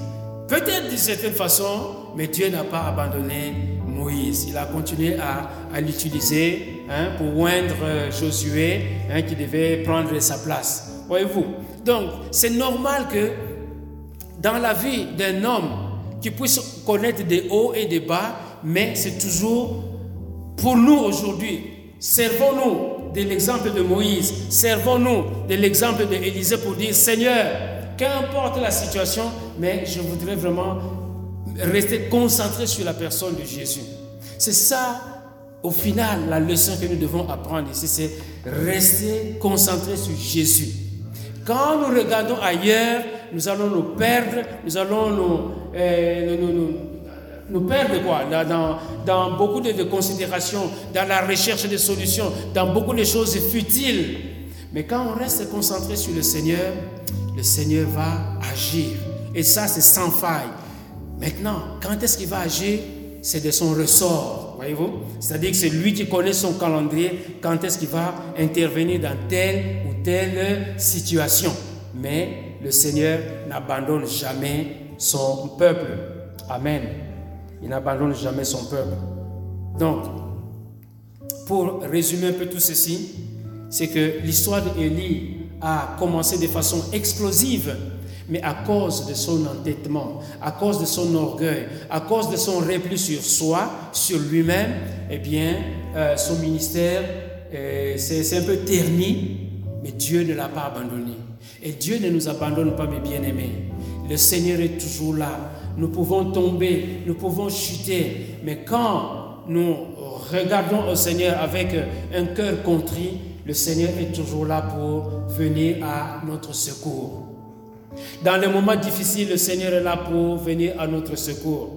Peut-être d'une certaine façon, mais Dieu n'a pas abandonné Moïse. Il a continué à, l'utiliser hein, pour oindre Josué, hein, qui devait prendre sa place. Voyez-vous Donc, c'est normal que dans la vie d'un homme qui puisse connaître des hauts et des bas, mais c'est toujours pour nous aujourd'hui. Servons-nous de l'exemple de Moïse, servons-nous de l'exemple d'Élisée pour dire Seigneur, qu'importe la situation, mais je voudrais vraiment rester concentré sur la personne de Jésus. C'est ça, au final, la leçon que nous devons apprendre ici, c'est rester concentré sur Jésus. Quand nous regardons ailleurs, nous allons nous perdre, nous allons nous, euh, nous, perdre quoi dans, beaucoup de, de, considérations, dans la recherche de solutions, dans beaucoup de choses futiles. Mais quand on reste concentré sur le Seigneur, le Seigneur va agir. Et ça, c'est sans faille. Maintenant, quand est-ce qu'il va agir? C'est de son ressort, voyez-vous? C'est-à-dire que c'est lui qui connaît son calendrier, quand est-ce qu'il va intervenir dans telle ou telle situation? Mais le Seigneur n'abandonne jamais son peuple. Amen. Il n'abandonne jamais son peuple. Donc, pour résumer un peu tout ceci, c'est que l'histoire d'Élie a commencé de façon explosive, mais à cause de son entêtement, à cause de son orgueil, à cause de son repli sur soi, sur lui-même, eh bien, euh, son ministère euh, c'est un peu terni, mais Dieu ne l'a pas abandonné. Et Dieu ne nous abandonne pas, mes bien-aimés. Le Seigneur est toujours là. Nous pouvons tomber, nous pouvons chuter, mais quand nous regardons au Seigneur avec un cœur contrit, le Seigneur est toujours là pour venir à notre secours. Dans les moments difficiles, le Seigneur est là pour venir à notre secours.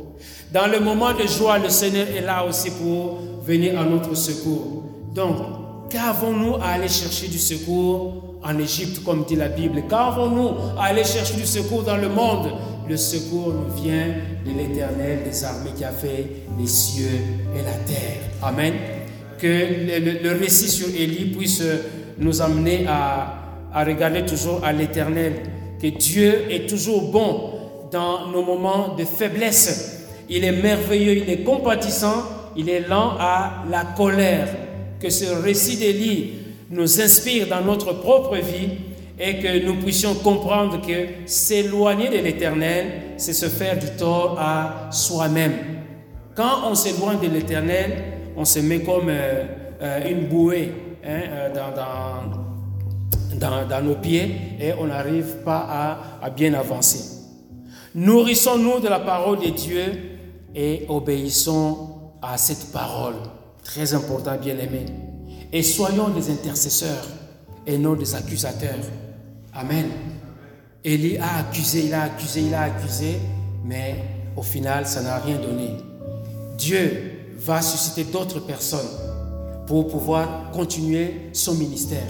Dans le moment de joie, le Seigneur est là aussi pour venir à notre secours. Donc, qu'avons-nous à aller chercher du secours en Égypte, comme dit la Bible? Qu'avons-nous à aller chercher du secours dans le monde? Le secours nous vient de l'Éternel des armées qui a fait les cieux et la terre. Amen. Que le, récit sur Élie puisse nous amener à, à regarder toujours à l'Éternel. Que Dieu est toujours bon dans nos moments de faiblesse. Il est merveilleux, il est compatissant, il est lent à la colère que ce récit d'Élie nous inspire dans notre propre vie et que nous puissions comprendre que s'éloigner de l'éternel, c'est se faire du tort à soi-même. Quand on s'éloigne de l'éternel, on se met comme euh, euh, une bouée hein, euh, dans, nos pieds et on n'arrive pas à, à bien avancer. Nourrissons-nous de la parole de Dieu et obéissons à cette parole. Très important, bien-aimés. Et soyons des intercesseurs et non des accusateurs. Amen. Élie a accusé, il a accusé, il a accusé, mais au final, ça n'a rien donné. Dieu va susciter d'autres personnes pour pouvoir continuer son ministère.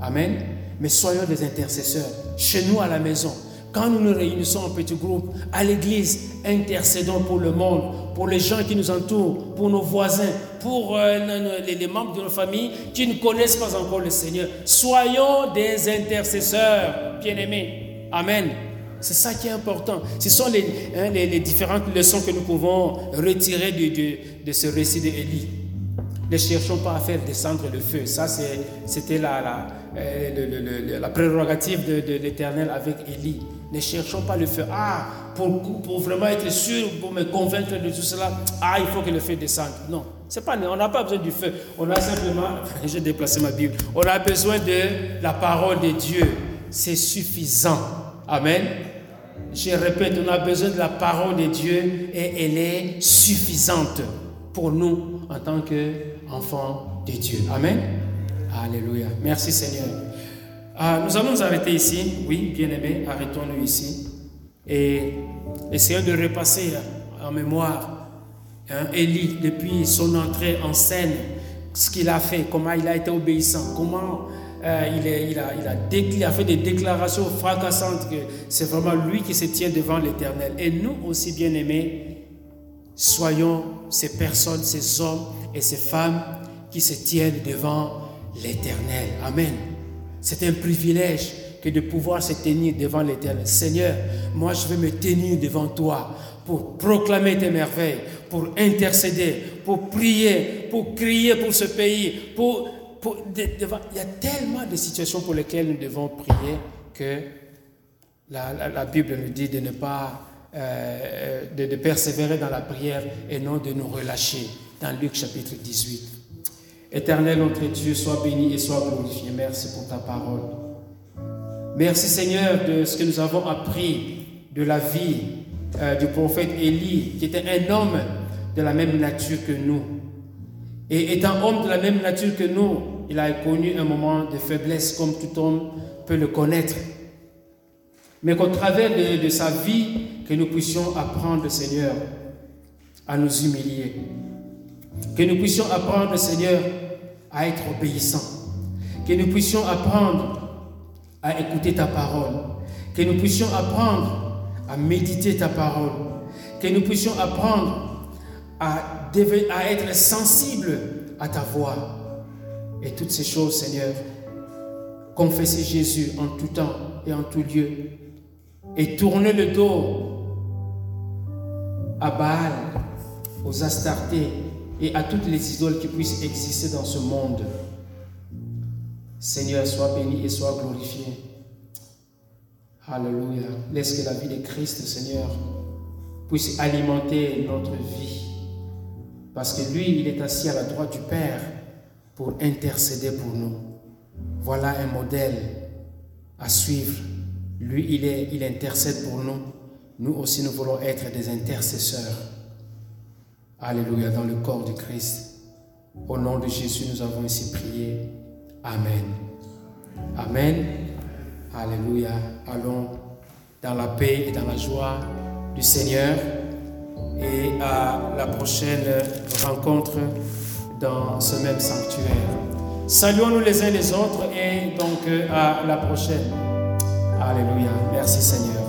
Amen. Mais soyons des intercesseurs. Chez nous à la maison, quand nous nous réunissons en petits groupes, à l'église, intercédons pour le monde, pour les gens qui nous entourent, pour nos voisins, pour euh, les, membres de nos familles qui ne connaissent pas encore le Seigneur. Soyons des intercesseurs, bien-aimés. Amen. C'est ça qui est important. Ce sont les, hein, les, différentes leçons que nous pouvons retirer de, de, ce récit d'Élie. Ne cherchons pas à faire descendre le feu. Ça, c'était la, la, euh, la, prérogative de, de l'Éternel avec Élie. Ne cherchons pas le feu. Ah, pour, pour, vraiment être sûr, pour me convaincre de tout cela, ah, il faut que le feu descende. Non, c'est pas, on n'a pas besoin du feu. On a simplement, *laughs* j'ai déplacé ma Bible, on a besoin de la parole de Dieu. C'est suffisant. Amen. Je répète, on a besoin de la parole de Dieu et elle est suffisante pour nous en tant qu'enfants de Dieu. Amen. Alléluia. Merci Seigneur. Ah, nous allons nous arrêter ici. Oui, bien-aimés, arrêtons-nous ici. Et essayons de repasser en mémoire hein, Élie depuis son entrée en scène, ce qu'il a fait, comment il a été obéissant, comment euh, il, a, il, a fait des déclarations fracassantes que c'est vraiment lui qui se tient devant l'Éternel. Et nous aussi, bien-aimés, soyons ces personnes, ces hommes et ces femmes qui se tiennent devant l'Éternel. Amen. C'est un privilège que de pouvoir se tenir devant l'Éternel. Seigneur, moi je veux me tenir devant toi pour proclamer tes merveilles, pour intercéder, pour prier, pour crier pour ce pays. Il y a tellement de situations pour lesquelles nous devons prier que la, Bible nous dit de ne pas euh, de, de persévérer dans la prière et non de nous relâcher. Dans Luc chapitre 18. Éternel notre Dieu, sois béni et sois glorifié. Merci pour ta parole. Merci Seigneur de ce que nous avons appris de la vie euh, du prophète Élie, qui était un homme de la même nature que nous. Et étant homme de la même nature que nous, il a connu un moment de faiblesse comme tout homme peut le connaître. Mais qu'au travers de, de sa vie, que nous puissions apprendre, Seigneur, à nous humilier. Que nous puissions apprendre, Seigneur, à être obéissants. Que nous puissions apprendre à écouter ta parole. Que nous puissions apprendre à méditer ta parole. Que nous puissions apprendre à, être sensibles à ta voix. Et toutes ces choses, Seigneur, confesser Jésus en tout temps et en tout lieu et tourner le dos à Baal, aux Astartés et à toutes les idoles qui puissent exister dans ce monde. Seigneur, sois béni et sois glorifié. Alléluia. Laisse que la vie de Christ, Seigneur, puisse alimenter notre vie. Parce que lui, il est assis à la droite du Père pour intercéder pour nous. Voilà un modèle à suivre. Lui, il, est, il intercède pour nous. Nous aussi, nous voulons être des intercesseurs. Alléluia, dans le corps de Christ. Au nom de Jésus, nous avons ainsi prié. Amen. Amen. Alléluia. Allons dans la paix et dans la joie du Seigneur. Et à la prochaine rencontre dans ce même sanctuaire. Saluons-nous les uns les autres et donc à la prochaine. Alléluia. Merci Seigneur.